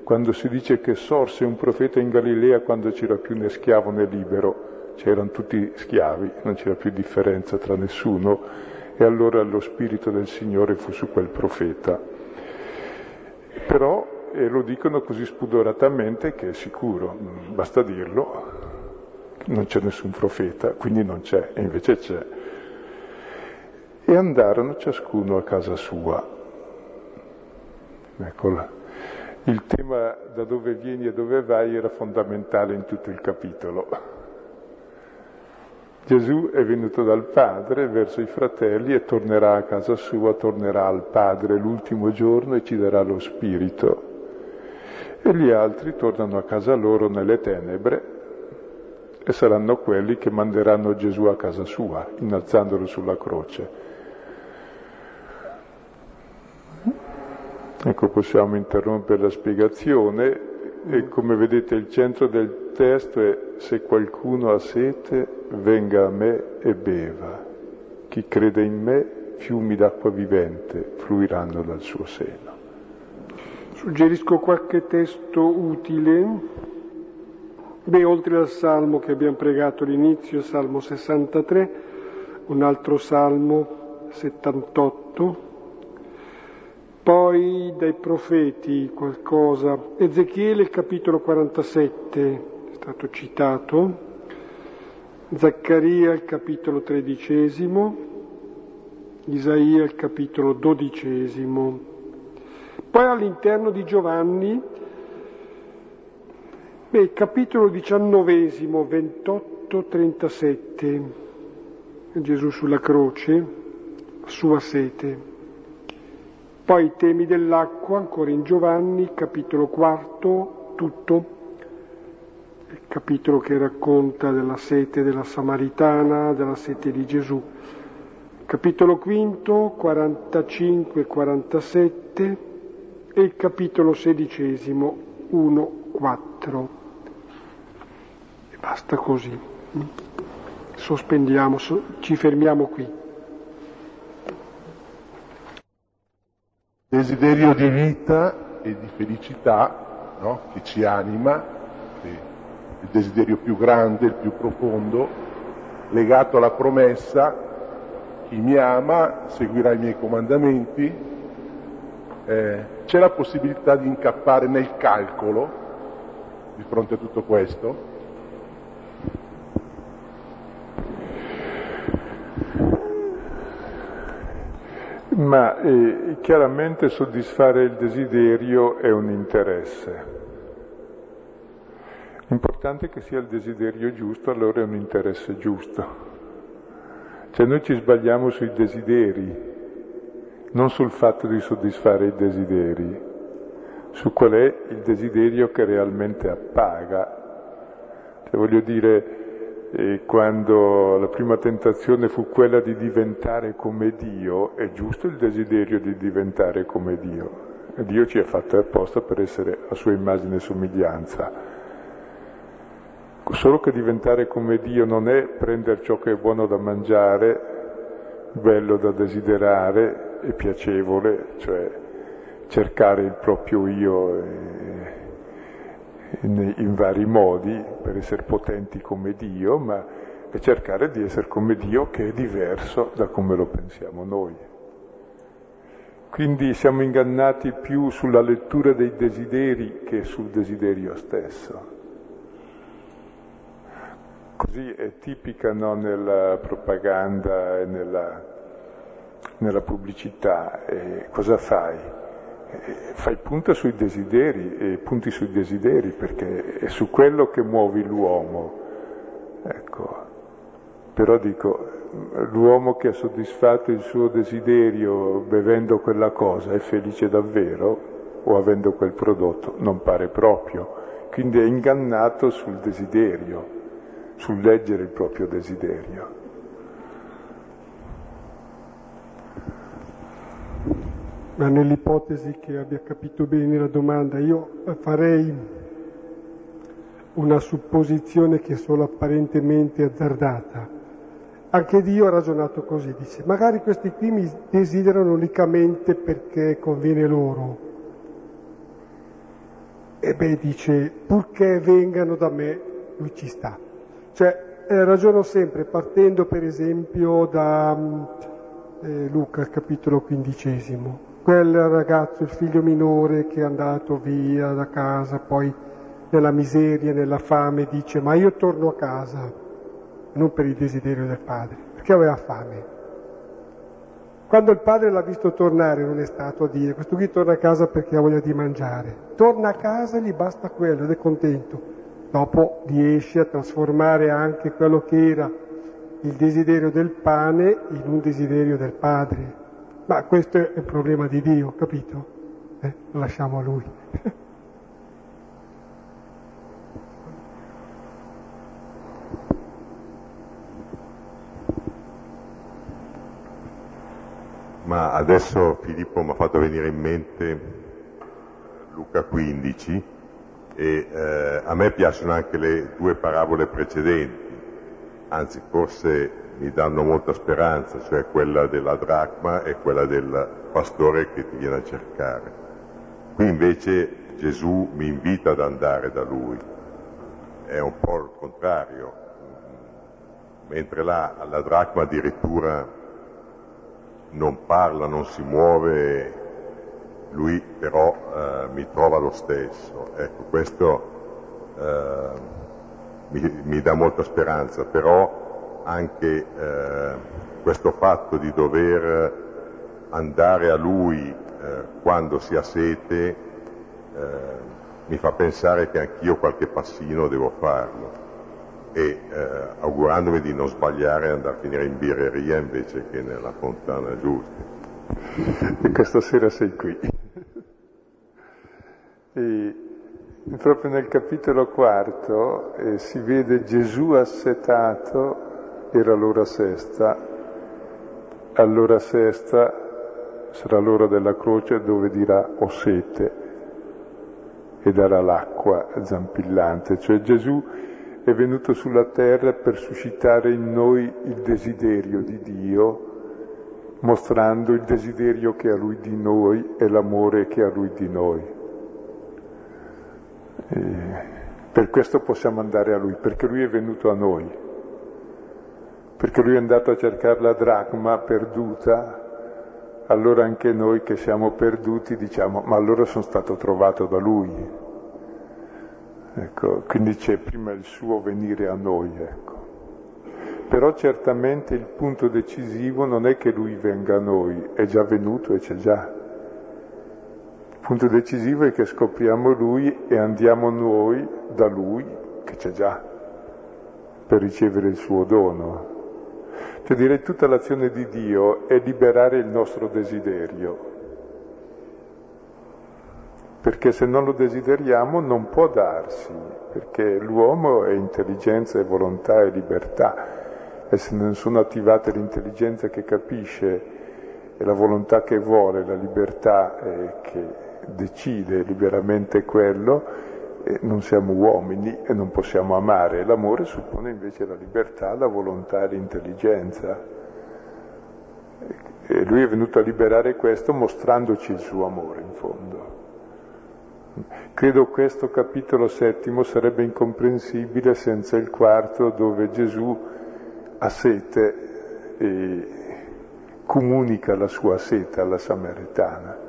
quando si dice che sorse un profeta in Galilea quando c'era più né schiavo né libero, c'erano tutti schiavi, non c'era più differenza tra nessuno, e allora lo spirito del Signore fu su quel profeta. Però e lo dicono così spudoratamente che è sicuro, basta dirlo, non c'è nessun profeta, quindi non c'è, e invece c'è. E andarono ciascuno a casa sua. Eccola. Il tema da dove vieni e dove vai era fondamentale in tutto il capitolo. Gesù è venuto dal Padre verso i fratelli e tornerà a casa sua, tornerà al Padre l'ultimo giorno e ci darà lo Spirito. E gli altri tornano a casa loro nelle tenebre e saranno quelli che manderanno Gesù a casa sua, innalzandolo sulla croce. Ecco, possiamo interrompere la spiegazione e come vedete il centro del testo è se qualcuno ha sete venga a me e beva. Chi crede in me, fiumi d'acqua vivente fluiranno dal suo seno. Suggerisco qualche testo utile. Beh, oltre al salmo che abbiamo pregato all'inizio, Salmo 63, un altro salmo 78, poi dai profeti qualcosa. Ezechiele capitolo 47 è stato citato, Zaccaria il capitolo tredicesimo, Isaia il capitolo dodicesimo. Poi all'interno di Giovanni, beh, capitolo diciannovesimo, 28-37, Gesù sulla croce, sua sete. Poi i temi dell'acqua, ancora in Giovanni, capitolo quarto, tutto, il capitolo che racconta della sete della Samaritana, della sete di Gesù. Capitolo quinto, 45-47 e capitolo sedicesimo, 1-4. E basta così. Sospendiamo, ci fermiamo qui. desiderio di vita e di felicità no? che ci anima, il desiderio più grande, il più profondo, legato alla promessa, chi mi ama seguirà i miei comandamenti, eh, c'è la possibilità di incappare nel calcolo di fronte a tutto questo? Ma eh, chiaramente soddisfare il desiderio è un interesse. L'importante è che sia il desiderio giusto, allora è un interesse giusto. Cioè noi ci sbagliamo sui desideri, non sul fatto di soddisfare i desideri, su qual è il desiderio che realmente appaga. Cioè voglio dire, E quando la prima tentazione fu quella di diventare come Dio, è giusto il desiderio di diventare come Dio. Dio ci ha fatto apposta per essere a sua immagine e somiglianza. Solo che diventare come Dio non è prendere ciò che è buono da mangiare, bello da desiderare e piacevole, cioè cercare il proprio io. E in, in vari modi per essere potenti come Dio, ma è cercare di essere come Dio che è diverso da come lo pensiamo noi. Quindi siamo ingannati più sulla lettura dei desideri che sul desiderio stesso. Così è tipica no, nella propaganda e nella, nella pubblicità. E cosa fai? fai punta sui desideri e punti sui desideri perché è su quello che muovi l'uomo. Ecco. Però dico, l'uomo che ha soddisfatto il suo desiderio bevendo quella cosa è felice davvero o avendo quel prodotto? Non pare proprio. Quindi è ingannato sul desiderio, sul leggere il proprio desiderio. ma nell'ipotesi che abbia capito bene la domanda, io farei una supposizione che è solo apparentemente azzardata. Anche Dio ha ragionato così, dice, magari questi qui mi desiderano unicamente perché conviene loro. E beh, dice, purché vengano da me, lui ci sta. Cioè, eh, ragiono sempre partendo per esempio da eh, Luca, capitolo quindicesimo quel ragazzo, il figlio minore che è andato via da casa, poi nella miseria, nella fame, dice ma io torno a casa, non per il desiderio del padre, perché aveva fame. Quando il padre l'ha visto tornare non è stato a dire questo qui torna a casa perché ha voglia di mangiare, torna a casa e gli basta quello ed è contento. Dopo riesce a trasformare anche quello che era il desiderio del pane in un desiderio del padre. Ma questo è il problema di Dio, capito? Eh, lo lasciamo a Lui. Ma adesso Filippo mi ha fatto venire in mente Luca 15 e eh, a me piacciono anche le due parabole precedenti, anzi forse mi danno molta speranza, cioè quella della dracma e quella del pastore che ti viene a cercare. Qui invece Gesù mi invita ad andare da lui, è un po' il contrario, mentre là la dracma addirittura non parla, non si muove, lui però eh, mi trova lo stesso. Ecco, questo eh, mi, mi dà molta speranza, però anche eh, questo fatto di dover andare a lui eh, quando si ha sete eh, mi fa pensare che anch'io qualche passino devo farlo e eh, augurandomi di non sbagliare e andare a finire in birreria invece che nella fontana giusta. E questa sera sei qui. E proprio nel capitolo quarto eh, si vede Gesù assetato era l'ora sesta, all'ora sesta sarà l'ora della croce dove dirà ho sete e darà l'acqua zampillante, cioè Gesù è venuto sulla terra per suscitare in noi il desiderio di Dio, mostrando il desiderio che ha Lui di noi e l'amore che ha Lui di noi. E per questo possiamo andare a Lui, perché Lui è venuto a noi perché lui è andato a cercare la dracma perduta, allora anche noi che siamo perduti diciamo ma allora sono stato trovato da lui. Ecco, quindi c'è prima il suo venire a noi, ecco. Però certamente il punto decisivo non è che lui venga a noi, è già venuto e c'è già. Il punto decisivo è che scopriamo lui e andiamo noi da lui, che c'è già, per ricevere il suo dono. Cioè direi tutta l'azione di Dio è liberare il nostro desiderio. perché se non lo desideriamo non può darsi, perché l'uomo è intelligenza e volontà e libertà e se non sono attivate l'intelligenza che capisce e la volontà che vuole, la libertà eh, che decide liberamente quello, eh, non siamo uomini e non possiamo amare. L'amore suppone invece la libertà, la volontà e l'intelligenza. E lui è venuto a liberare questo mostrandoci il suo amore in fondo. Credo questo capitolo settimo sarebbe incomprensibile senza il quarto dove Gesù ha sete e comunica la sua sete alla Samaritana.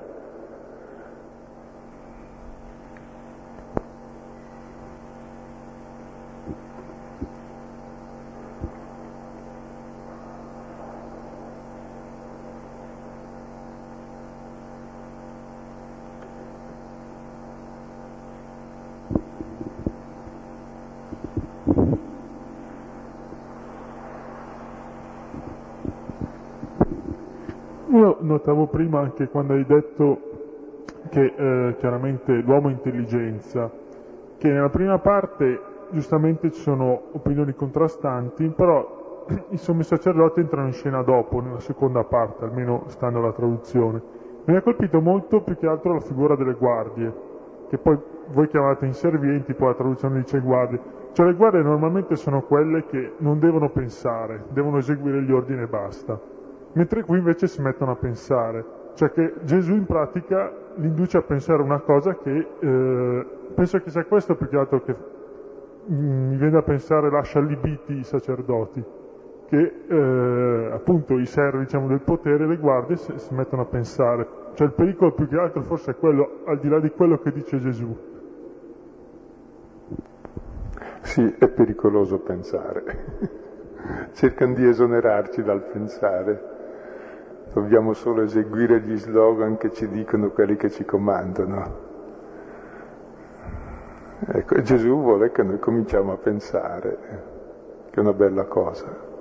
Notavo prima anche quando hai detto che eh, chiaramente l'uomo è intelligenza, che nella prima parte giustamente ci sono opinioni contrastanti, però i sommi sacerdoti entrano in scena dopo, nella seconda parte, almeno stando alla traduzione. Mi ha colpito molto più che altro la figura delle guardie, che poi voi chiamate inservienti, poi la traduzione dice guardie. Cioè le guardie normalmente sono quelle che non devono pensare, devono eseguire gli ordini e basta mentre qui invece si mettono a pensare, cioè che Gesù in pratica li induce a pensare una cosa che eh, penso che sia questo più che altro che mm, mi viene a pensare lascia allibiti i sacerdoti, che eh, appunto i servi diciamo, del potere, le guardie si, si mettono a pensare, cioè il pericolo più che altro forse è quello, al di là di quello che dice Gesù. Sì, è pericoloso pensare. Cercano di esonerarci dal pensare. Dobbiamo solo eseguire gli slogan che ci dicono quelli che ci comandano. Ecco, Gesù vuole che noi cominciamo a pensare, che è una bella cosa.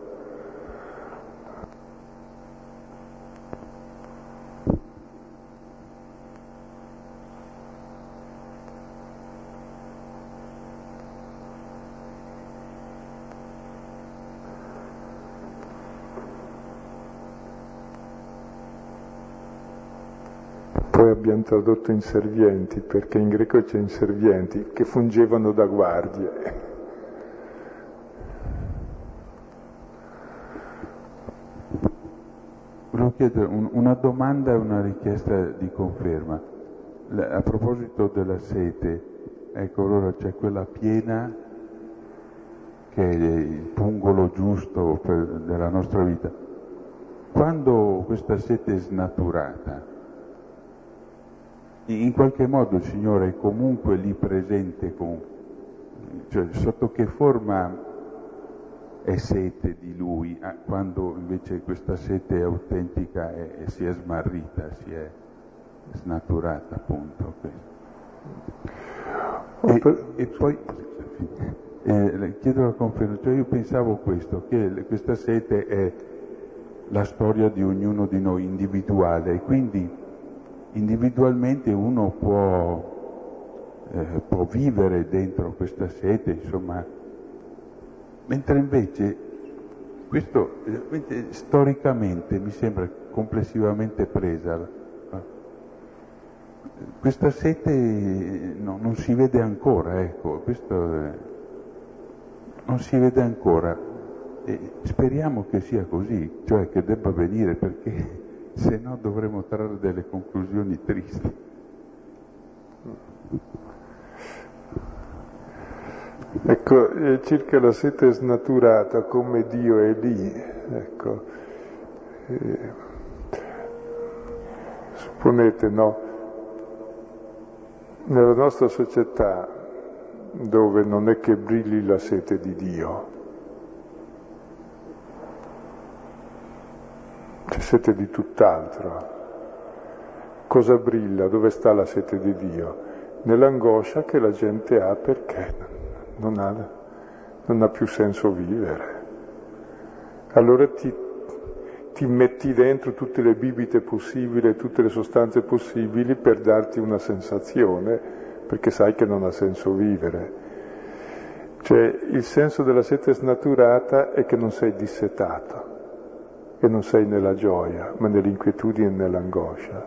Abbiamo tradotto inservienti, perché in greco c'è inservienti che fungevano da guardie. Volevo chiedere un, una domanda e una richiesta di conferma. a proposito della sete, ecco allora c'è quella piena che è il pungolo giusto per, della nostra vita. Quando questa sete è snaturata, in qualche modo il Signore è comunque lì presente, con, cioè sotto che forma è sete di Lui, quando invece questa sete è autentica e, e si è smarrita, si è snaturata appunto. E, e poi eh, chiedo la conferma, cioè io pensavo questo, che questa sete è la storia di ognuno di noi individuale e quindi individualmente uno può, eh, può vivere dentro questa sete, insomma, mentre invece questo storicamente mi sembra complessivamente presa. Questa sete no, non si vede ancora, ecco, questo è, non si vede ancora. E speriamo che sia così, cioè che debba venire perché se no dovremo trarre delle conclusioni tristi. Ecco, circa la sete snaturata come Dio è lì, ecco, eh, supponete, no, nella nostra società dove non è che brilli la sete di Dio, c'è sete di tutt'altro. Cosa brilla? Dove sta la sete di Dio? Nell'angoscia che la gente ha perché non ha, non ha più senso vivere. Allora ti, ti ti metti dentro tutte le bibite possibili, tutte le sostanze possibili per darti una sensazione, perché sai che non ha senso vivere. Cioè il senso della sete snaturata è che non sei dissetato, che non sei nella gioia, ma nell'inquietudine e nell'angoscia.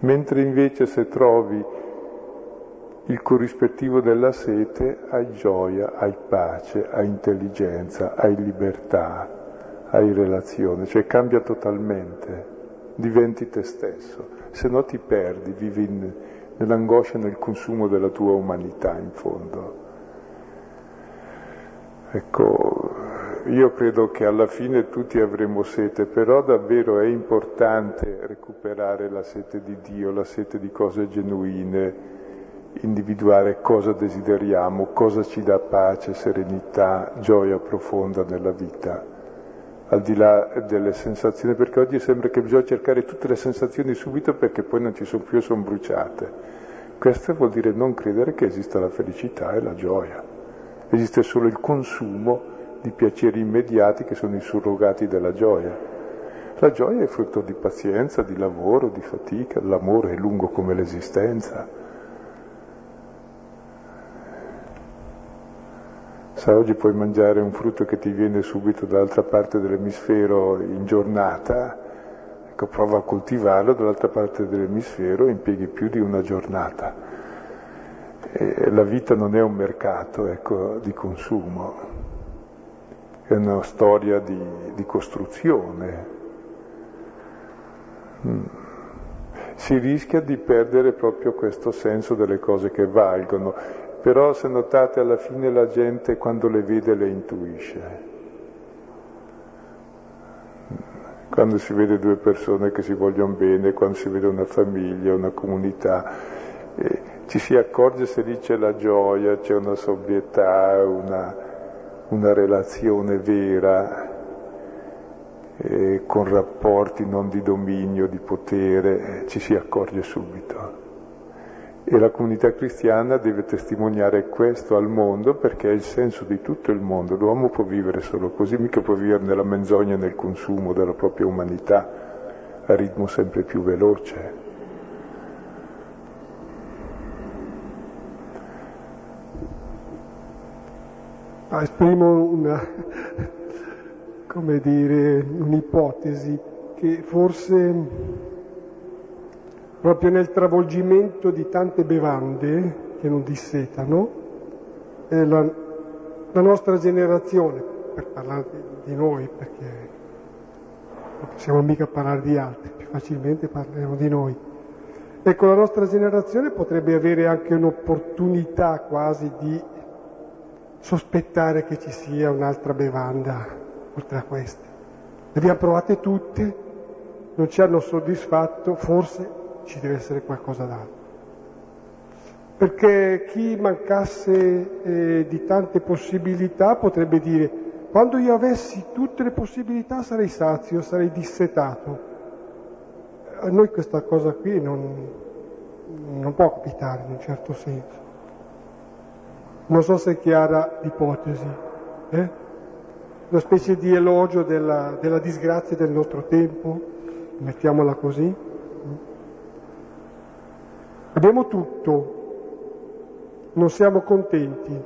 Mentre invece se trovi il corrispettivo della sete hai gioia, hai pace, hai intelligenza, hai libertà, hai relazione, cioè cambia totalmente, diventi te stesso, se no ti perdi, vivi in, nell'angoscia e nel consumo della tua umanità in fondo. Ecco, io credo che alla fine tutti avremo sete, però davvero è importante recuperare la sete di Dio, la sete di cose genuine, individuare cosa desideriamo, cosa ci dà pace, serenità, gioia profonda nella vita, al di là delle sensazioni, perché oggi sembra che bisogna cercare tutte le sensazioni subito perché poi non ci sono più e sono bruciate. Questo vuol dire non credere che esista la felicità e la gioia. Esiste solo il consumo di piaceri immediati che sono i surrogati della gioia. La gioia è frutto di pazienza, di lavoro, di fatica, l'amore è lungo come l'esistenza. Sai, oggi puoi mangiare un frutto che ti viene subito dall'altra parte dell'emisfero in giornata, ecco, prova a coltivarlo dall'altra parte dell'emisfero e impieghi più di una giornata. E la vita non è un mercato ecco, di consumo, è una storia di, di costruzione. Mm. Si rischia di perdere proprio questo senso delle cose che valgono però se notate alla fine la gente quando le vede le intuisce. Quando si vede due persone che si vogliono bene, quando si vede una famiglia, una comunità, eh, ci si accorge se lì c'è la gioia, c'è una sobrietà, una, una relazione vera, eh, con rapporti non di dominio, di potere, ci si accorge subito. E la comunità cristiana deve testimoniare questo al mondo perché è il senso di tutto il mondo. L'uomo può vivere solo così, mica può vivere nella menzogna nel consumo della propria umanità a ritmo sempre più veloce. Esprimo una, come dire, un'ipotesi che forse proprio nel travolgimento di tante bevande che non dissetano, la, la, nostra generazione, per parlare di noi, perché non possiamo mica parlare di altri, più facilmente parleremo di noi. Ecco, la nostra generazione potrebbe avere anche un'opportunità quasi di sospettare che ci sia un'altra bevanda oltre a queste. Le abbiamo provate tutte, non ci hanno soddisfatto, forse ci deve essere qualcosa d'altro. Perché chi mancasse eh, di tante possibilità potrebbe dire, quando io avessi tutte le possibilità sarei sazio, sarei dissetato. A noi questa cosa qui non, non può capitare in un certo senso. Non so se è chiara l'ipotesi. Eh? Una specie di elogio della, della disgrazia del nostro tempo, mettiamola così. Abbiamo tutto, non siamo contenti,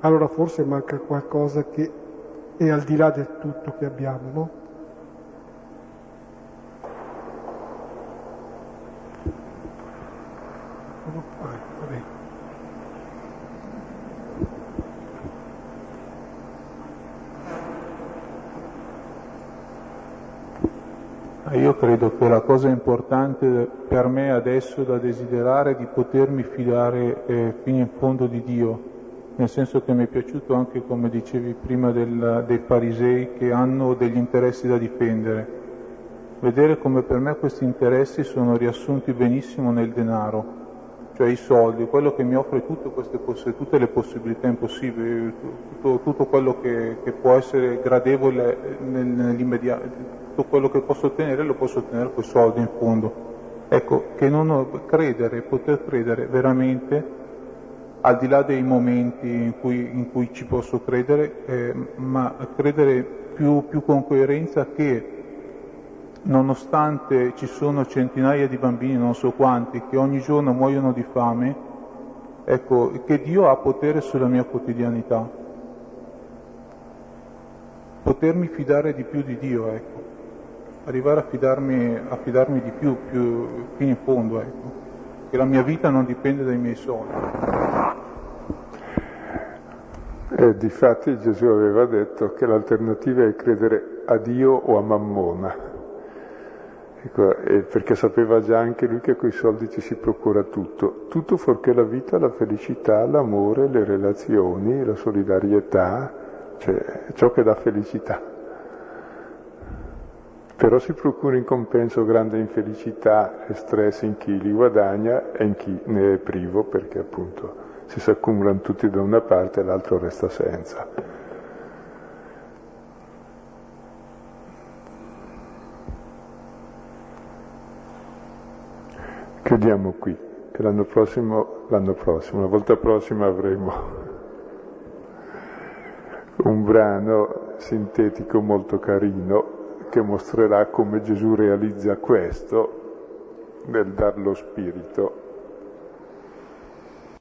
allora forse manca qualcosa che è al di là del tutto che abbiamo, no? Io credo che la cosa importante per me adesso da desiderare è di potermi fidare eh, fino in fondo di Dio, nel senso che mi è piaciuto anche, come dicevi prima, del, dei farisei che hanno degli interessi da difendere. Vedere come per me questi interessi sono riassunti benissimo nel denaro, cioè i soldi, quello che mi offre tutte, queste, tutte le possibilità impossibili, tutto, tutto quello che, che, può essere gradevole nell'immediato tutto quello che posso ottenere lo posso ottenere con i soldi in fondo. Ecco, che non credere, poter credere veramente al di là dei momenti in cui, in cui ci posso credere, eh, ma credere più, più con coerenza che nonostante ci sono centinaia di bambini, non so quanti, che ogni giorno muoiono di fame, ecco, che Dio ha potere sulla mia quotidianità. Potermi fidare di più di Dio, ecco. Arrivare a fidarmi, a fidarmi di più, più fino in fondo, ecco. Che la mia vita non dipende dai miei soldi. E difatti Gesù aveva detto che l'alternativa è credere a Dio o a Mammona. Ecco, perché sapeva già anche lui che con i soldi ci si procura tutto, tutto fuorché la vita, la felicità, l'amore, le relazioni, la solidarietà, cioè ciò che dà felicità. Però si procura in compenso grande infelicità e stress in chi li guadagna e in chi ne è privo, perché appunto si si accumulano tutti da una parte e l'altro resta senza. Chiudiamo qui, che l'anno prossimo, l'anno prossimo, la volta prossima avremo un brano sintetico molto carino che mostrerà come Gesù realizza questo nel dar lo Spirito